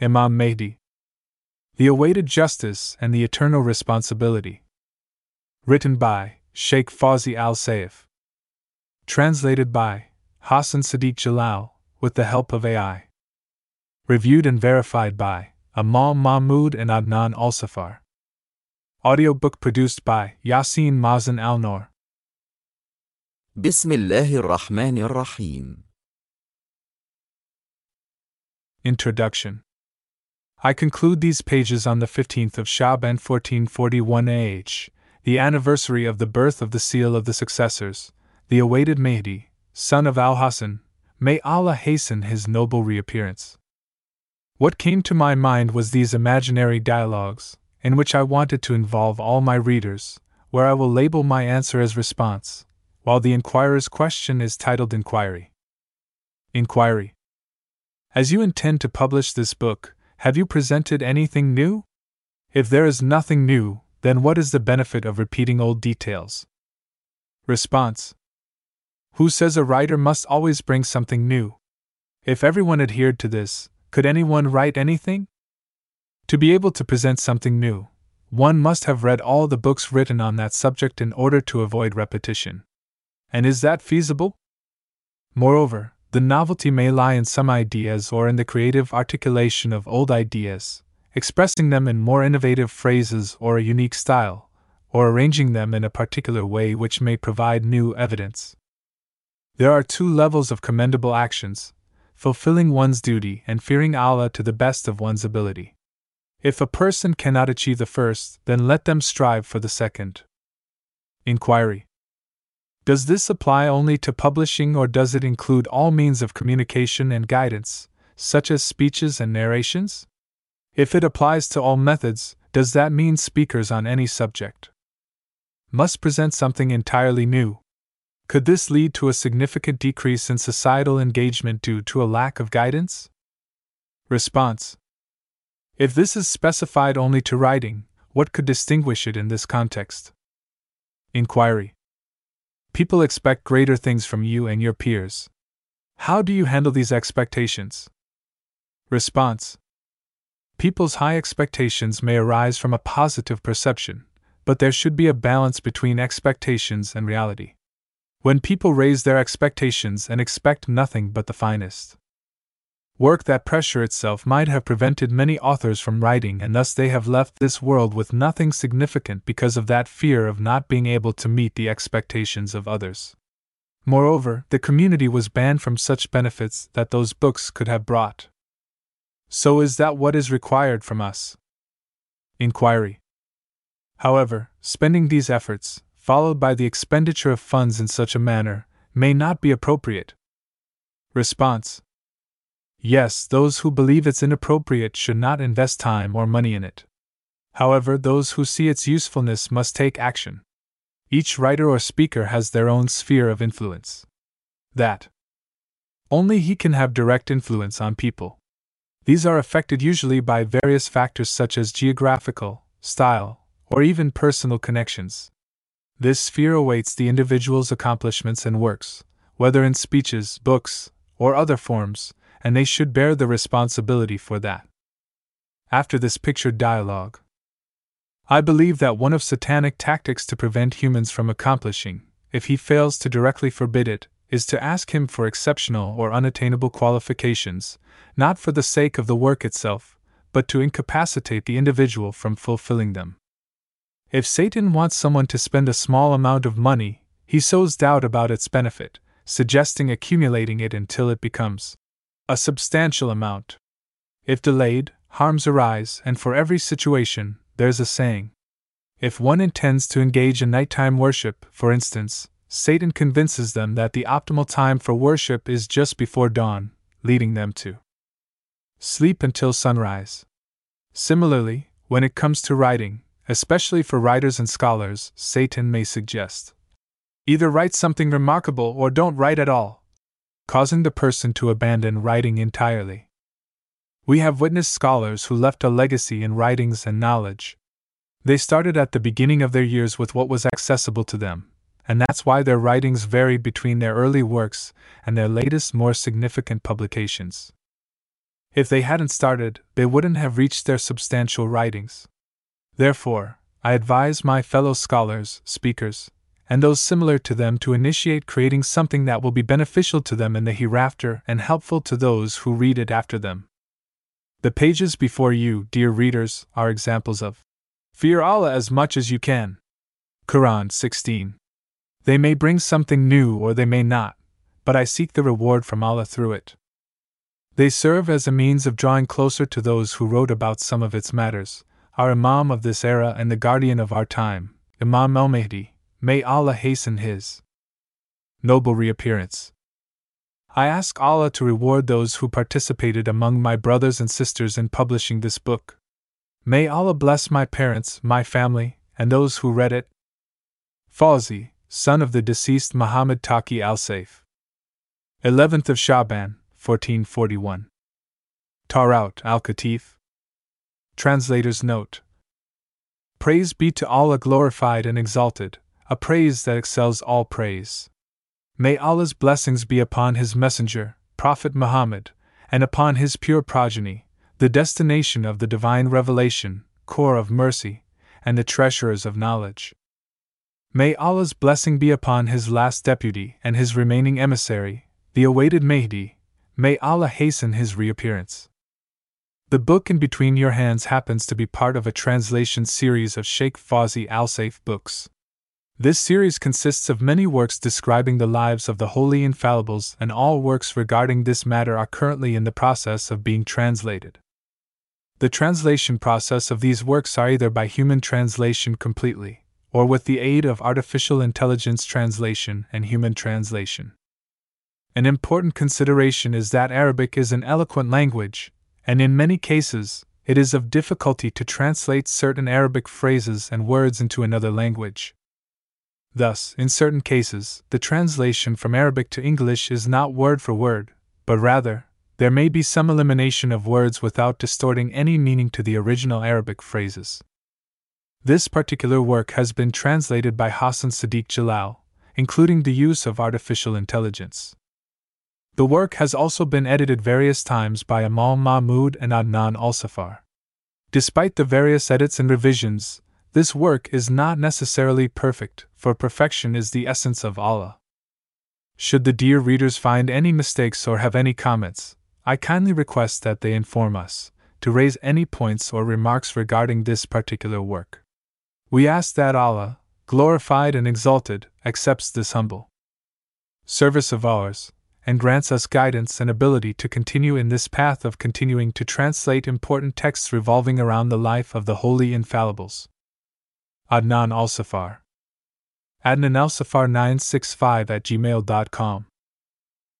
Imam Mahdi. The Awaited Justice and the Eternal Responsibility. Written by Sheikh Fawzi Al Saif. Translated by Hassan Sadiq Jalal, with the help of AI. Reviewed and verified by Amal Mahmoud and Adnan Al-Safar. Audiobook produced by Yasin Mazen Al Noor. بسم الله الرحمن الرحيم Introduction I conclude these pages on the 15th of Shaban 1441 AH, the anniversary of the birth of the seal of the successors, the awaited Mahdi, son of Al Hassan. May Allah hasten his noble reappearance. What came to my mind was these imaginary dialogues, in which I wanted to involve all my readers, where I will label my answer as response, while the inquirer's question is titled Inquiry. Inquiry. As you intend to publish this book, have you presented anything new? If there is nothing new, then what is the benefit of repeating old details? Response Who says a writer must always bring something new? If everyone adhered to this, could anyone write anything? To be able to present something new, one must have read all the books written on that subject in order to avoid repetition. And is that feasible? Moreover, the novelty may lie in some ideas or in the creative articulation of old ideas, expressing them in more innovative phrases or a unique style, or arranging them in a particular way which may provide new evidence. There are two levels of commendable actions fulfilling one's duty and fearing Allah to the best of one's ability. If a person cannot achieve the first, then let them strive for the second. Inquiry Does this apply only to publishing or does it include all means of communication and guidance, such as speeches and narrations? If it applies to all methods, does that mean speakers on any subject must present something entirely new? Could this lead to a significant decrease in societal engagement due to a lack of guidance? Response If this is specified only to writing, what could distinguish it in this context? Inquiry People expect greater things from you and your peers. How do you handle these expectations? Response People's high expectations may arise from a positive perception, but there should be a balance between expectations and reality. When people raise their expectations and expect nothing but the finest work, that pressure itself might have prevented many authors from writing, and thus they have left this world with nothing significant because of that fear of not being able to meet the expectations of others. Moreover, the community was banned from such benefits that those books could have brought. So, is that what is required from us? Inquiry. However, spending these efforts, followed by the expenditure of funds in such a manner, may not be appropriate. Response Yes, those who believe it's inappropriate should not invest time or money in it. However, those who see its usefulness must take action. Each writer or speaker has their own sphere of influence. That only he can have direct influence on people. These are affected usually by various factors such as geographical, style, or even personal connections. This sphere awaits the individual's accomplishments and works, whether in speeches, books, or other forms, and they should bear the responsibility for that. After this pictured dialogue, I believe that one of satanic tactics to prevent humans from accomplishing, if he fails to directly forbid it, is to ask him for exceptional or unattainable qualifications, not for the sake of the work itself, but to incapacitate the individual from fulfilling them. If Satan wants someone to spend a small amount of money, he sows doubt about its benefit, suggesting accumulating it until it becomes a substantial amount. If delayed, harms arise, and for every situation, there's a saying. If one intends to engage in nighttime worship, for instance, Satan convinces them that the optimal time for worship is just before dawn, leading them to sleep until sunrise. Similarly, when it comes to writing, especially for writers and scholars, Satan may suggest. Either write something remarkable or don't write at all, causing the person to abandon writing entirely. We have witnessed scholars who left a legacy in writings and knowledge. They started at the beginning of their years with what was accessible to them, and that's why their writings varied between their early works and their latest, more significant publications. If they hadn't started, they wouldn't have reached their substantial writings. Therefore, I advise my fellow scholars, speakers, and those similar to them to initiate creating something that will be beneficial to them in the hereafter and helpful to those who read it after them. The pages before you, dear readers, are examples of Fear Allah as much as you can. Quran 16. They may bring something new or they may not, but I seek the reward from Allah through it. They serve as a means of drawing closer to those who wrote about some of its matters, our Imam of this era and the guardian of our time, Imam al Mahdi, may Allah hasten his noble reappearance. I ask Allah to reward those who participated among my brothers and sisters in publishing this book. May Allah bless my parents, my family, and those who read it. Fawzi, son of the deceased Muhammad Taqi al Saif. 11th of Shaban, 1441. Tarout al Katif. Translator's Note Praise be to Allah glorified and exalted, a praise that excels all praise. May Allah's blessings be upon His Messenger, Prophet Muhammad, and upon his pure progeny, the destination of the divine revelation, core of mercy, and the treasurers of knowledge. May Allah's blessing be upon his last deputy and his remaining emissary, the awaited Mahdi. May Allah hasten his reappearance. The book in between your hands happens to be part of a translation series of Sheikh Fawzi Al Saif books. This series consists of many works describing the lives of the holy infallibles, and all works regarding this matter are currently in the process of being translated. The translation process of these works are either by human translation completely, or with the aid of artificial intelligence translation and human translation. An important consideration is that Arabic is an eloquent language, and in many cases, it is of difficulty to translate certain Arabic phrases and words into another language. Thus, in certain cases, the translation from Arabic to English is not word for word, but rather, there may be some elimination of words without distorting any meaning to the original Arabic phrases. This particular work has been translated by Hassan Sadiq Jalal, including the use of artificial intelligence. The work has also been edited various times by Amal Mahmoud and Adnan Al-Safar. Despite the various edits and revisions, this work is not necessarily perfect, for perfection is the essence of Allah. Should the dear readers find any mistakes or have any comments, I kindly request that they inform us, to raise any points or remarks regarding this particular work. We ask that Allah, glorified and exalted, accepts this humble service of ours, and grants us guidance and ability to continue in this path of continuing to translate important texts revolving around the life of the holy infallibles. Adnan Al-Safar. Adnan Al-Safar 965 at gmail.com.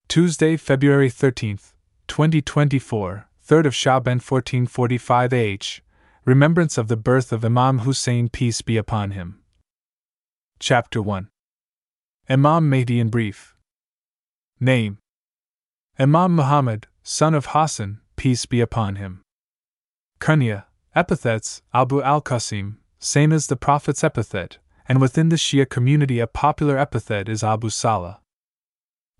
Tuesday, February 13th, 2024, 3rd of Shaban 1445 AH, Remembrance of the birth of Imam Hussein peace be upon him. Chapter 1 Imam Mahdi in brief. Name Imam Muhammad, son of Hassan, peace be upon him. Kunya, epithets, Abu al Qasim, same as the Prophet's epithet, and within the Shia community a popular epithet is Abu Salah.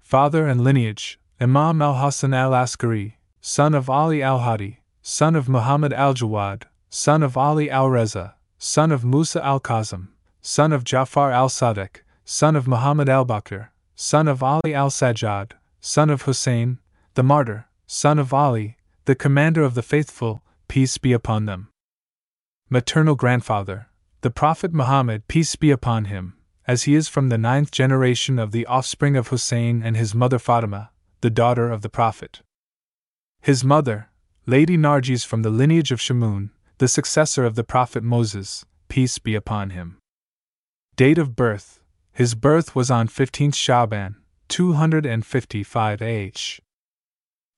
Father and lineage Imam al Hasan al Askari, son of Ali al Hadi, son of Muhammad al Jawad, son of Ali al Reza, son of Musa al Kazim, son of Jafar al Sadiq, son of Muhammad al Baqir, son of Ali al Sajjad, son of Hussein, the martyr, son of Ali, the commander of the faithful, peace be upon them maternal grandfather, the Prophet Muhammad, peace be upon him, as he is from the ninth generation of the offspring of Hussein and his mother Fatima, the daughter of the Prophet. His mother, Lady Narjis from the lineage of Shamun, the successor of the Prophet Moses, peace be upon him. Date of birth His birth was on 15th Shaban, 255 AH.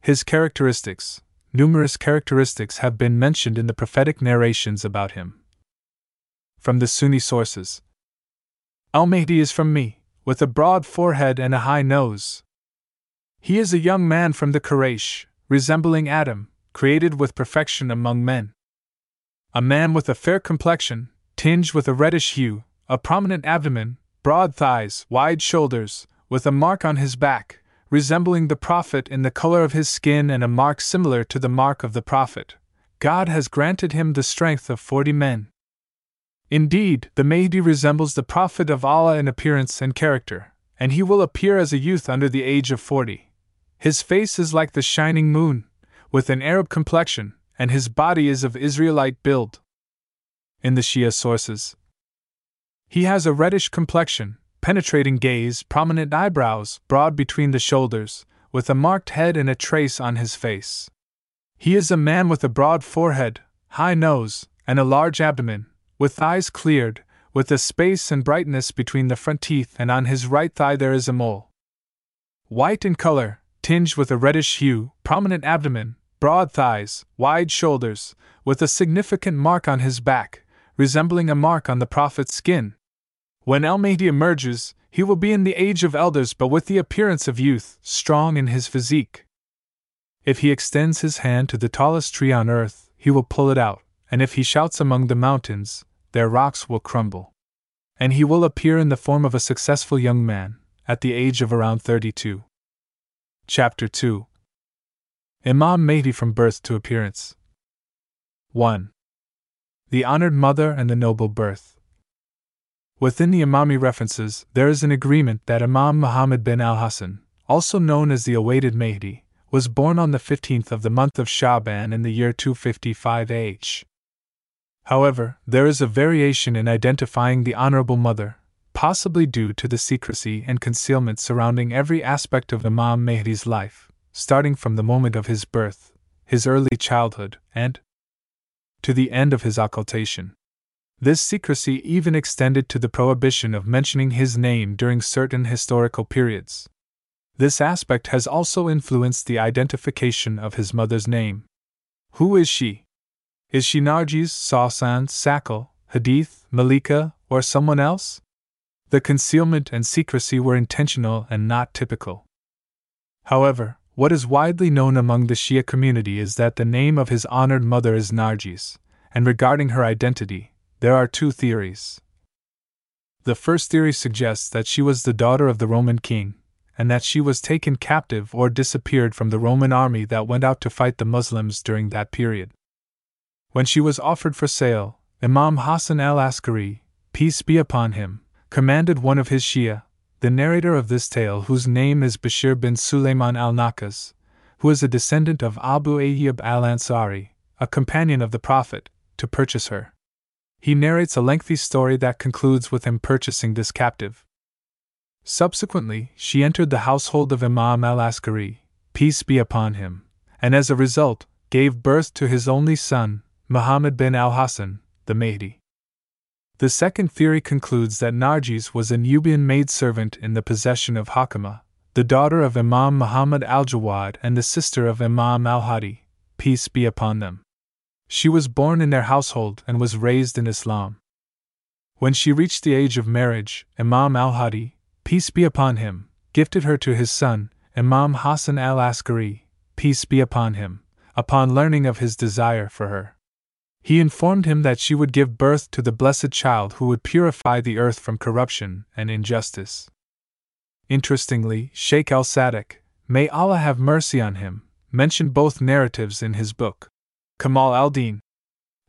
His characteristics numerous characteristics have been mentioned in the prophetic narrations about him. From the Sunni sources Al Mahdi is from me, with a broad forehead and a high nose. He is a young man from the Quraysh, resembling Adam, created with perfection among men. A man with a fair complexion, tinged with a reddish hue, a prominent abdomen, broad thighs, wide shoulders, with a mark on his back, resembling the Prophet in the color of his skin and a mark similar to the mark of the Prophet, God has granted him the strength of forty men. Indeed, the Mahdi resembles the Prophet of Allah in appearance and character, and he will appear as a youth under the age of forty. His face is like the shining moon, with an Arab complexion, and his body is of Israelite build. In the Shia sources, he has a reddish complexion, penetrating gaze, prominent eyebrows, broad between the shoulders, with a marked head and a trace on his face. He is a man with a broad forehead, high nose, and a large abdomen, with eyes cleared, with a space and brightness between the front teeth, and on his right thigh there is a mole. White in color, tinged with a reddish hue, prominent abdomen, broad thighs, wide shoulders, with a significant mark on his back, resembling a mark on the Prophet's skin, when El Mahdi emerges, he will be in the age of elders but with the appearance of youth, strong in his physique. If he extends his hand to the tallest tree on earth, he will pull it out, and if he shouts among the mountains, their rocks will crumble. And he will appear in the form of a successful young man, at the age of around 32. Chapter 2 Imam Mahdi from Birth to Appearance 1. The Honored Mother and the Noble Birth. Within the Imami references, there is an agreement that Imam Muhammad bin al Hassan, also known as the awaited Mahdi, was born on the 15th of the month of Shaban in the year 255 H. However, there is a variation in identifying the Honorable Mother, possibly due to the secrecy and concealment surrounding every aspect of Imam Mahdi's life, starting from the moment of his birth, his early childhood, and to the end of his occultation. This secrecy even extended to the prohibition of mentioning his name during certain historical periods. This aspect has also influenced the identification of his mother's name. Who is she? Is she Nargis, Sawsan, Sakal, Hadith, Malika, or someone else? The concealment and secrecy were intentional and not typical. However, what is widely known among the Shia community is that the name of his honored mother is Nargis, and regarding her identity, there are two theories. The first theory suggests that she was the daughter of the Roman king, and that she was taken captive or disappeared from the Roman army that went out to fight the Muslims during that period. When she was offered for sale, Imam Hassan al Askari, peace be upon him, commanded one of his Shia, the narrator of this tale, whose name is Bashir bin Sulayman al Nakas, who is a descendant of Abu Ayyub al Ansari, a companion of the Prophet, to purchase her. He narrates a lengthy story that concludes with him purchasing this captive. Subsequently, she entered the household of Imam al Askari, peace be upon him, and as a result, gave birth to his only son, Muhammad bin al Hassan, the Mahdi. The second theory concludes that Narjis was a Nubian maidservant in the possession of Hakima, the daughter of Imam Muhammad al Jawad and the sister of Imam al Hadi, peace be upon them. She was born in their household and was raised in Islam. When she reached the age of marriage, Imam al Hadi, peace be upon him, gifted her to his son, Imam Hassan al Askari, peace be upon him, upon learning of his desire for her. He informed him that she would give birth to the blessed child who would purify the earth from corruption and injustice. Interestingly, Sheikh al Saduq, may Allah have mercy on him, mentioned both narratives in his book. Kamal al Din.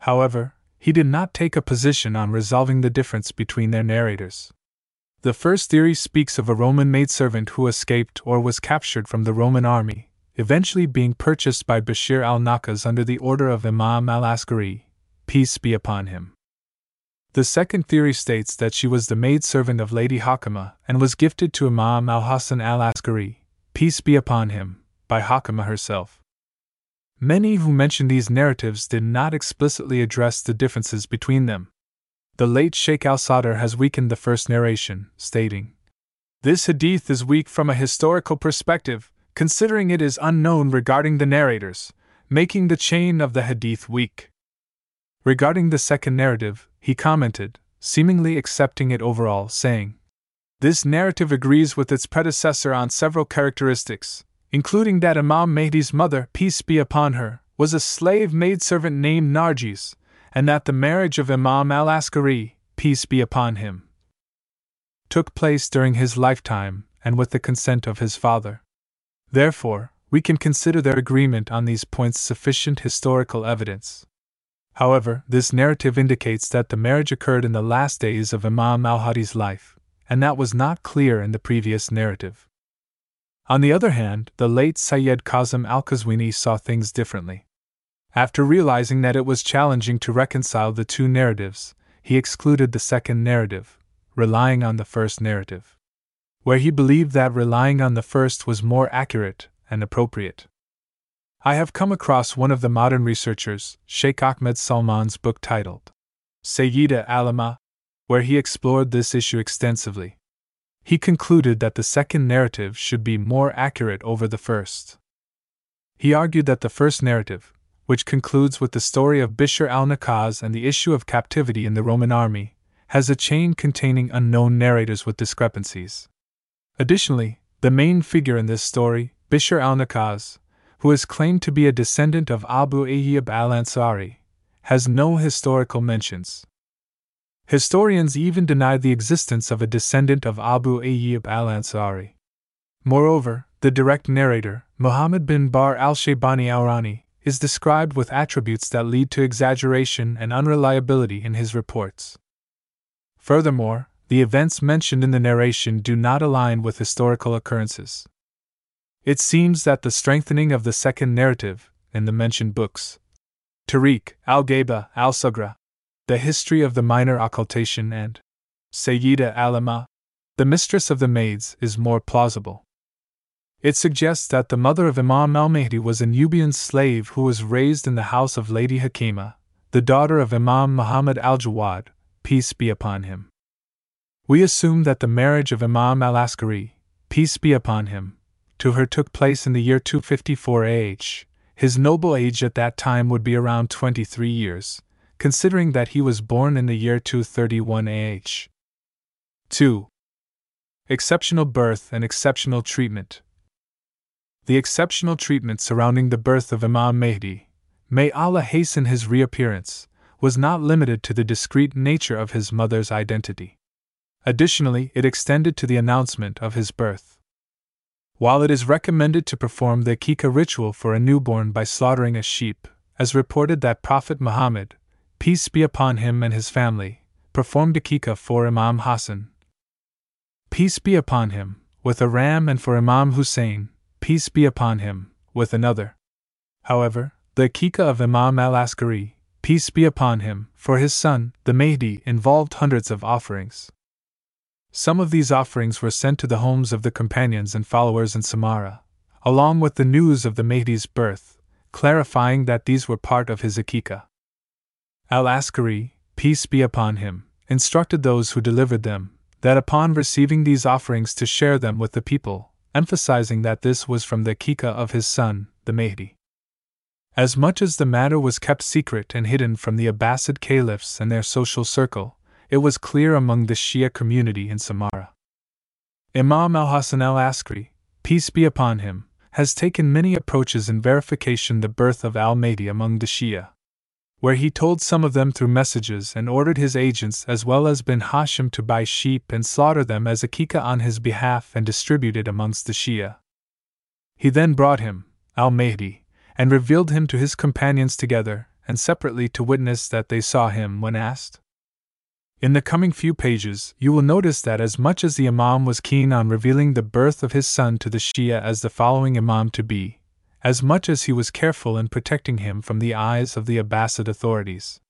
However, he did not take a position on resolving the difference between their narrators. The first theory speaks of a Roman maidservant who escaped or was captured from the Roman army, eventually being purchased by Bashir al Nakas under the order of Imam al Askari, peace be upon him. The second theory states that she was the maidservant of Lady Hakima and was gifted to Imam al Hasan al Askari, peace be upon him, by Hakima herself. Many who mention these narratives did not explicitly address the differences between them. The late Sheikh al Sadr has weakened the first narration, stating, This hadith is weak from a historical perspective, considering it is unknown regarding the narrators, making the chain of the hadith weak. Regarding the second narrative, he commented, seemingly accepting it overall, saying, This narrative agrees with its predecessor on several characteristics, including that Imam Mahdi's mother, peace be upon her, was a slave maidservant named Narjis, and that the marriage of Imam al Askari, peace be upon him, took place during his lifetime and with the consent of his father. Therefore, we can consider their agreement on these points sufficient historical evidence. However, this narrative indicates that the marriage occurred in the last days of Imam al Hadi's life, and that was not clear in the previous narrative. On the other hand, the late Sayyid Kazim al Qazwini saw things differently. After realizing that it was challenging to reconcile the two narratives, he excluded the second narrative, relying on the first narrative. Where he believed that relying on the first was more accurate and appropriate. I have come across one of the modern researchers, Sheikh Ahmed Salman's book titled Sayyida Alama, where he explored this issue extensively. He concluded that the second narrative should be more accurate over the first. He argued that the first narrative, which concludes with the story of Bishr al Nakaz and the issue of captivity in the Roman army, has a chain containing unknown narrators with discrepancies. Additionally, the main figure in this story, Bishr al Nakaz, who is claimed to be a descendant of Abu Ayyub al Ansari, has no historical mentions. Historians even deny the existence of a descendant of Abu Ayyub al Ansari. Moreover, the direct narrator, Muhammad bin Bar al Shaybani Awrani, is described with attributes that lead to exaggeration and unreliability in his reports. Furthermore, the events mentioned in the narration do not align with historical occurrences. It seems that the strengthening of the second narrative, in the mentioned books, Tariq, Al Ghaiba, Al Sugra, The History of the Minor Occultation, and Sayyida Alama, The Mistress of the Maids, is more plausible. It suggests that the mother of Imam al Mahdi was a Nubian slave who was raised in the house of Lady Hakima, the daughter of Imam Muhammad al Jawad, peace be upon him. We assume that the marriage of Imam al Askari, peace be upon him, to her took place in the year 254 AH. His noble age at that time would be around 23 years, considering that he was born in the year 231 AH. 2. Exceptional birth and exceptional treatment. The exceptional treatment surrounding the birth of Imam Mahdi, may Allah hasten his reappearance, was not limited to the discreet nature of his mother's identity. Additionally, it extended to the announcement of his birth. While it is recommended to perform the Akika ritual for a newborn by slaughtering a sheep, as reported that Prophet Muhammad, peace be upon him and his family, performed Akika for Imam Hassan, peace be upon him, with a ram, and for Imam Hussein, peace be upon him, with another. However, the Akika of Imam al Askari, peace be upon him, for his son, the Mahdi, involved hundreds of offerings. Some of these offerings were sent to the homes of the companions and followers in Samarra, along with the news of the Mahdi's birth, clarifying that these were part of his Akika. Al Askari, peace be upon him, instructed those who delivered them that upon receiving these offerings to share them with the people, emphasizing that this was from the Kika of his son, the Mahdi. As much as the matter was kept secret and hidden from the Abbasid caliphs and their social circle, it was clear among the Shia community in Samarra. Imam al Hassan al Askari, peace be upon him, has taken many approaches in verification the birth of al Mahdi among the Shia. Where he told some of them through messages and ordered his agents as well as bin Hashim to buy sheep and slaughter them as akika on his behalf and distribute it amongst the Shia. He then brought him, al Mahdi, and revealed him to his companions together and separately to witness that they saw him when asked. In the coming few pages, you will notice that as much as the Imam was keen on revealing the birth of his son to the Shia as the following Imam to be, as much as he was careful in protecting him from the eyes of the Abbasid authorities.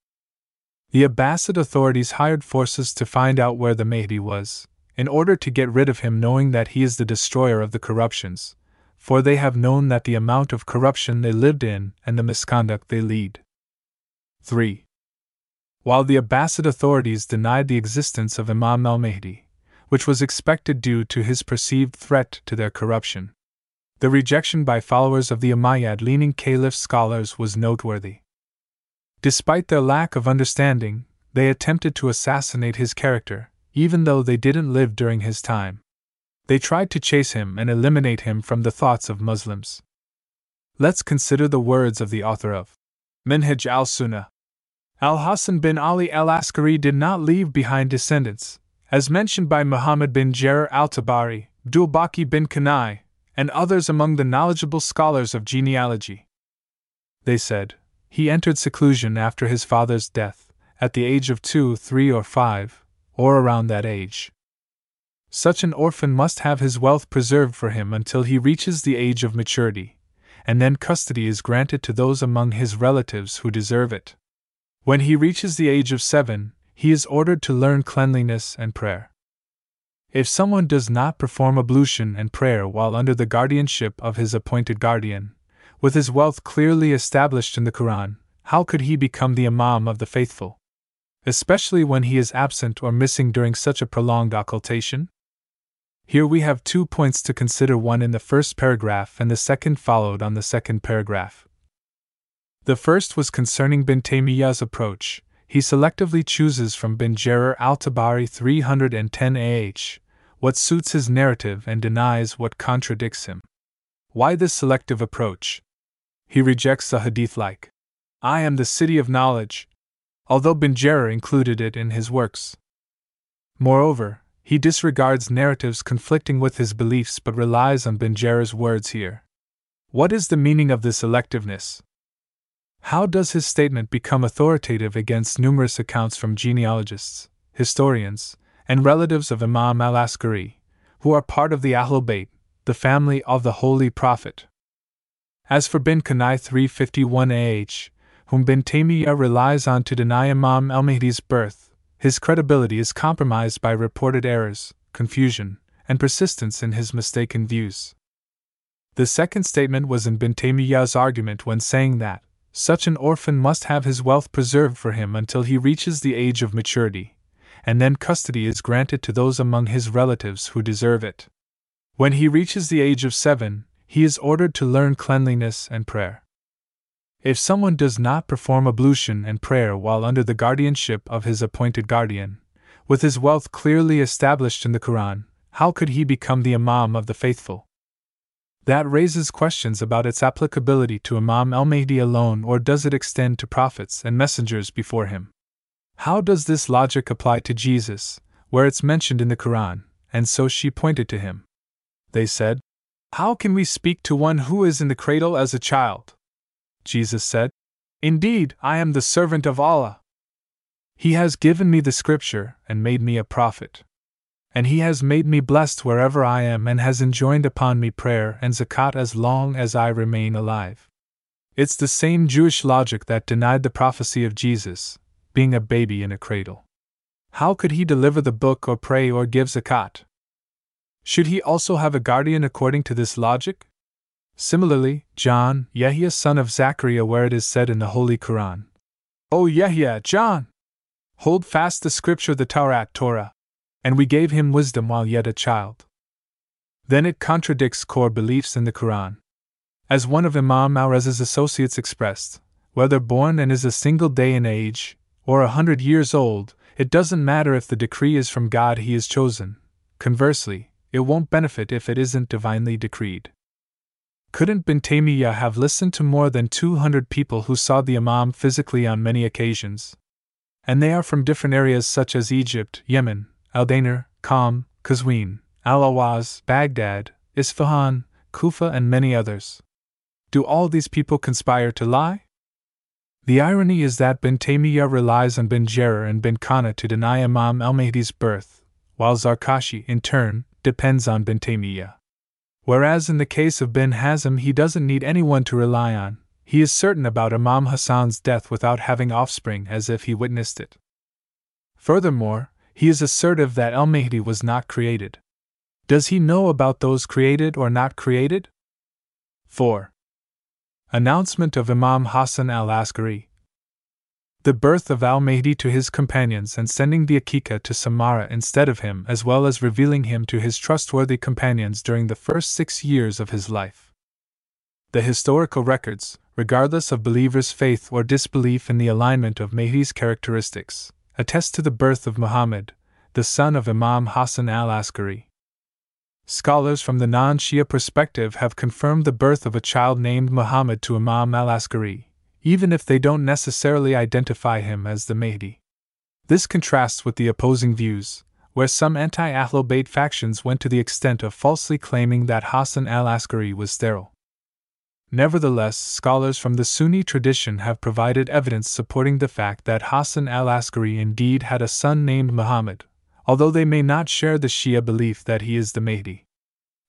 The Abbasid authorities hired forces to find out where the Mahdi was, in order to get rid of him, knowing that he is the destroyer of the corruptions, for they have known that the amount of corruption they lived in and the misconduct they lead. 3. While the Abbasid authorities denied the existence of Imam al Mahdi, which was expected due to his perceived threat to their corruption, the rejection by followers of the Umayyad leaning Caliph scholars was noteworthy. Despite their lack of understanding, they attempted to assassinate his character, even though they didn't live during his time. They tried to chase him and eliminate him from the thoughts of Muslims. Let's consider the words of the author of Minhaj al Sunnah, Al Hassan bin Ali al Askari did not leave behind descendants, as mentioned by Muhammad bin Jarir al Tabari, Abdul Baqi bin Kanai, and others among the knowledgeable scholars of genealogy. They said, he entered seclusion after his father's death, at the age of two, three, or five, or around that age. Such an orphan must have his wealth preserved for him until he reaches the age of maturity, and then custody is granted to those among his relatives who deserve it. When he reaches the age of seven, he is ordered to learn cleanliness and prayer. If someone does not perform ablution and prayer while under the guardianship of his appointed guardian, with his wealth clearly established in the Quran, how could he become the Imam of the faithful? Especially when he is absent or missing during such a prolonged occultation? Here we have two points to consider one in the first paragraph and the second followed on the second paragraph. The first was concerning bin Taymiyyah's approach. He selectively chooses from bin Jarir al Tabari 310 AH what suits his narrative and denies what contradicts him. Why this selective approach? He rejects the hadith like, I am the city of knowledge, although bin Jarir included it in his works. Moreover, he disregards narratives conflicting with his beliefs but relies on bin Jarir's words here. What is the meaning of this electiveness? How does his statement become authoritative against numerous accounts from genealogists, historians, and relatives of Imam al Askari, who are part of the Ahlul Bayt, the family of the Holy Prophet. As for bin Kanai 351 AH, whom bin Taymiyyah relies on to deny Imam al Mahdi's birth, his credibility is compromised by reported errors, confusion, and persistence in his mistaken views. The second statement was in bin Taymiyyah's argument when saying that such an orphan must have his wealth preserved for him until he reaches the age of maturity, and then custody is granted to those among his relatives who deserve it. When he reaches the age of seven, he is ordered to learn cleanliness and prayer. If someone does not perform ablution and prayer while under the guardianship of his appointed guardian, with his wealth clearly established in the Quran, how could he become the Imam of the faithful? That raises questions about its applicability to Imam al Mahdi alone, or does it extend to prophets and messengers before him? How does this logic apply to Jesus, where it's mentioned in the Quran? And so she pointed to him. They said, How can we speak to one who is in the cradle as a child? Jesus said, Indeed, I am the servant of Allah. He has given me the scripture and made me a prophet. And he has made me blessed wherever I am and has enjoined upon me prayer and zakat as long as I remain alive. It's the same Jewish logic that denied the prophecy of Jesus, being a baby in a cradle. How could he deliver the book or pray or give zakat? Should he also have a guardian according to this logic? Similarly, John, Yahya son of Zachariah, where it is said in the Holy Quran, O Yahya, John! Hold fast the scripture, the Torah, Torah, and we gave him wisdom while yet a child. Then it contradicts core beliefs in the Quran. As one of Imam Raza's associates expressed, whether born and is a single day in age, or a hundred years old, it doesn't matter if the decree is from God he is chosen. Conversely, it won't benefit if it isn't divinely decreed. Couldn't bin Taymiyyah have listened to more than 200 people who saw the Imam physically on many occasions? And they are from different areas such as Egypt, Yemen, Al Dainur, Qom, Qazwin, Al Ahwaz, Baghdad, Isfahan, Kufa, and many others. Do all these people conspire to lie? The irony is that bin Taymiyyah relies on bin and bin Qanna to deny Imam al Mahdi's birth, while Zarkashi, in turn, depends on bin Taymiyyah. Whereas in the case of bin Hazm, he doesn't need anyone to rely on, he is certain about Imam Hassan's death without having offspring as if he witnessed it. Furthermore, he is assertive that al Mahdi was not created. Does he know about those created or not created? 4. Announcement of Imam Hassan al Askari. The birth of al Mahdi to his companions and sending the Akika to Samarra instead of him, as well as revealing him to his trustworthy companions during the first six years of his life. The historical records, regardless of believers' faith or disbelief in the alignment of Mahdi's characteristics, attest to the birth of Muhammad, the son of Imam Hassan al Askari. Scholars from the non Shia perspective have confirmed the birth of a child named Muhammad to Imam al Askari, even if they don't necessarily identify him as the Mahdi. This contrasts with the opposing views, where some anti Ahlul Bayt factions went to the extent of falsely claiming that Hassan al Askari was sterile. Nevertheless, scholars from the Sunni tradition have provided evidence supporting the fact that Hassan al Askari indeed had a son named Muhammad, although they may not share the Shia belief that he is the Mahdi.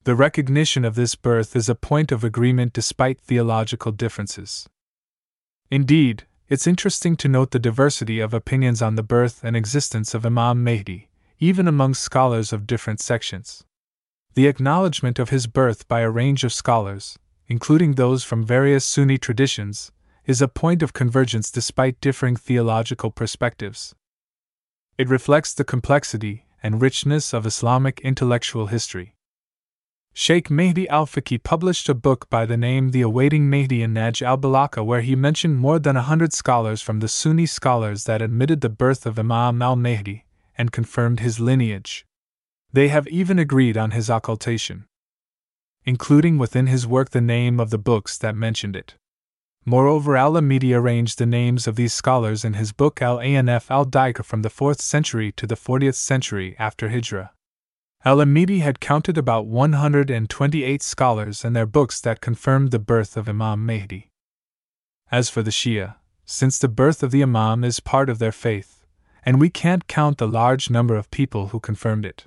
The recognition of this birth is a point of agreement despite theological differences. Indeed, it's interesting to note the diversity of opinions on the birth and existence of Imam Mahdi, even among scholars of different sections. The acknowledgement of his birth by a range of scholars, including those from various Sunni traditions, is a point of convergence despite differing theological perspectives. It reflects the complexity and richness of Islamic intellectual history. Sheikh Mehdi al Faqih published a book by the name The Awaiting Mahdi in Nahj al Balagha, where he mentioned more than a hundred scholars from the Sunni scholars that admitted the birth of Imam al Mahdi and confirmed his lineage. They have even agreed on his occultation, including within his work the name of the books that mentioned it. Moreover, Al Amidi arranged the names of these scholars in his book Al Anf al Daika from the 4th century to the 40th century after Hijrah. Al Amidi had counted about 128 scholars and their books that confirmed the birth of Imam Mahdi. As for the Shia, since the birth of the Imam is part of their faith, and we can't count the large number of people who confirmed it.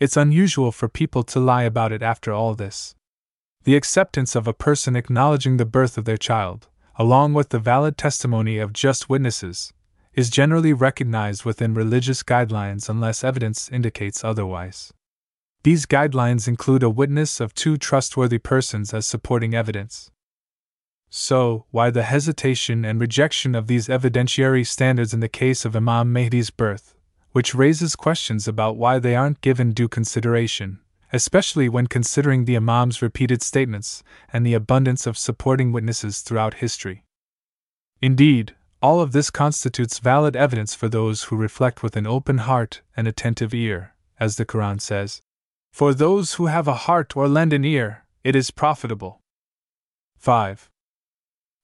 It's unusual for people to lie about it after all this. The acceptance of a person acknowledging the birth of their child, along with the valid testimony of just witnesses, is generally recognized within religious guidelines unless evidence indicates otherwise. These guidelines include a witness of two trustworthy persons as supporting evidence. So, why the hesitation and rejection of these evidentiary standards in the case of Imam Mahdi's birth, which raises questions about why they aren't given due consideration, especially when considering the Imam's repeated statements and the abundance of supporting witnesses throughout history. Indeed, all of this constitutes valid evidence for those who reflect with an open heart and attentive ear, as the Quran says. For those who have a heart or lend an ear, it is profitable. 5.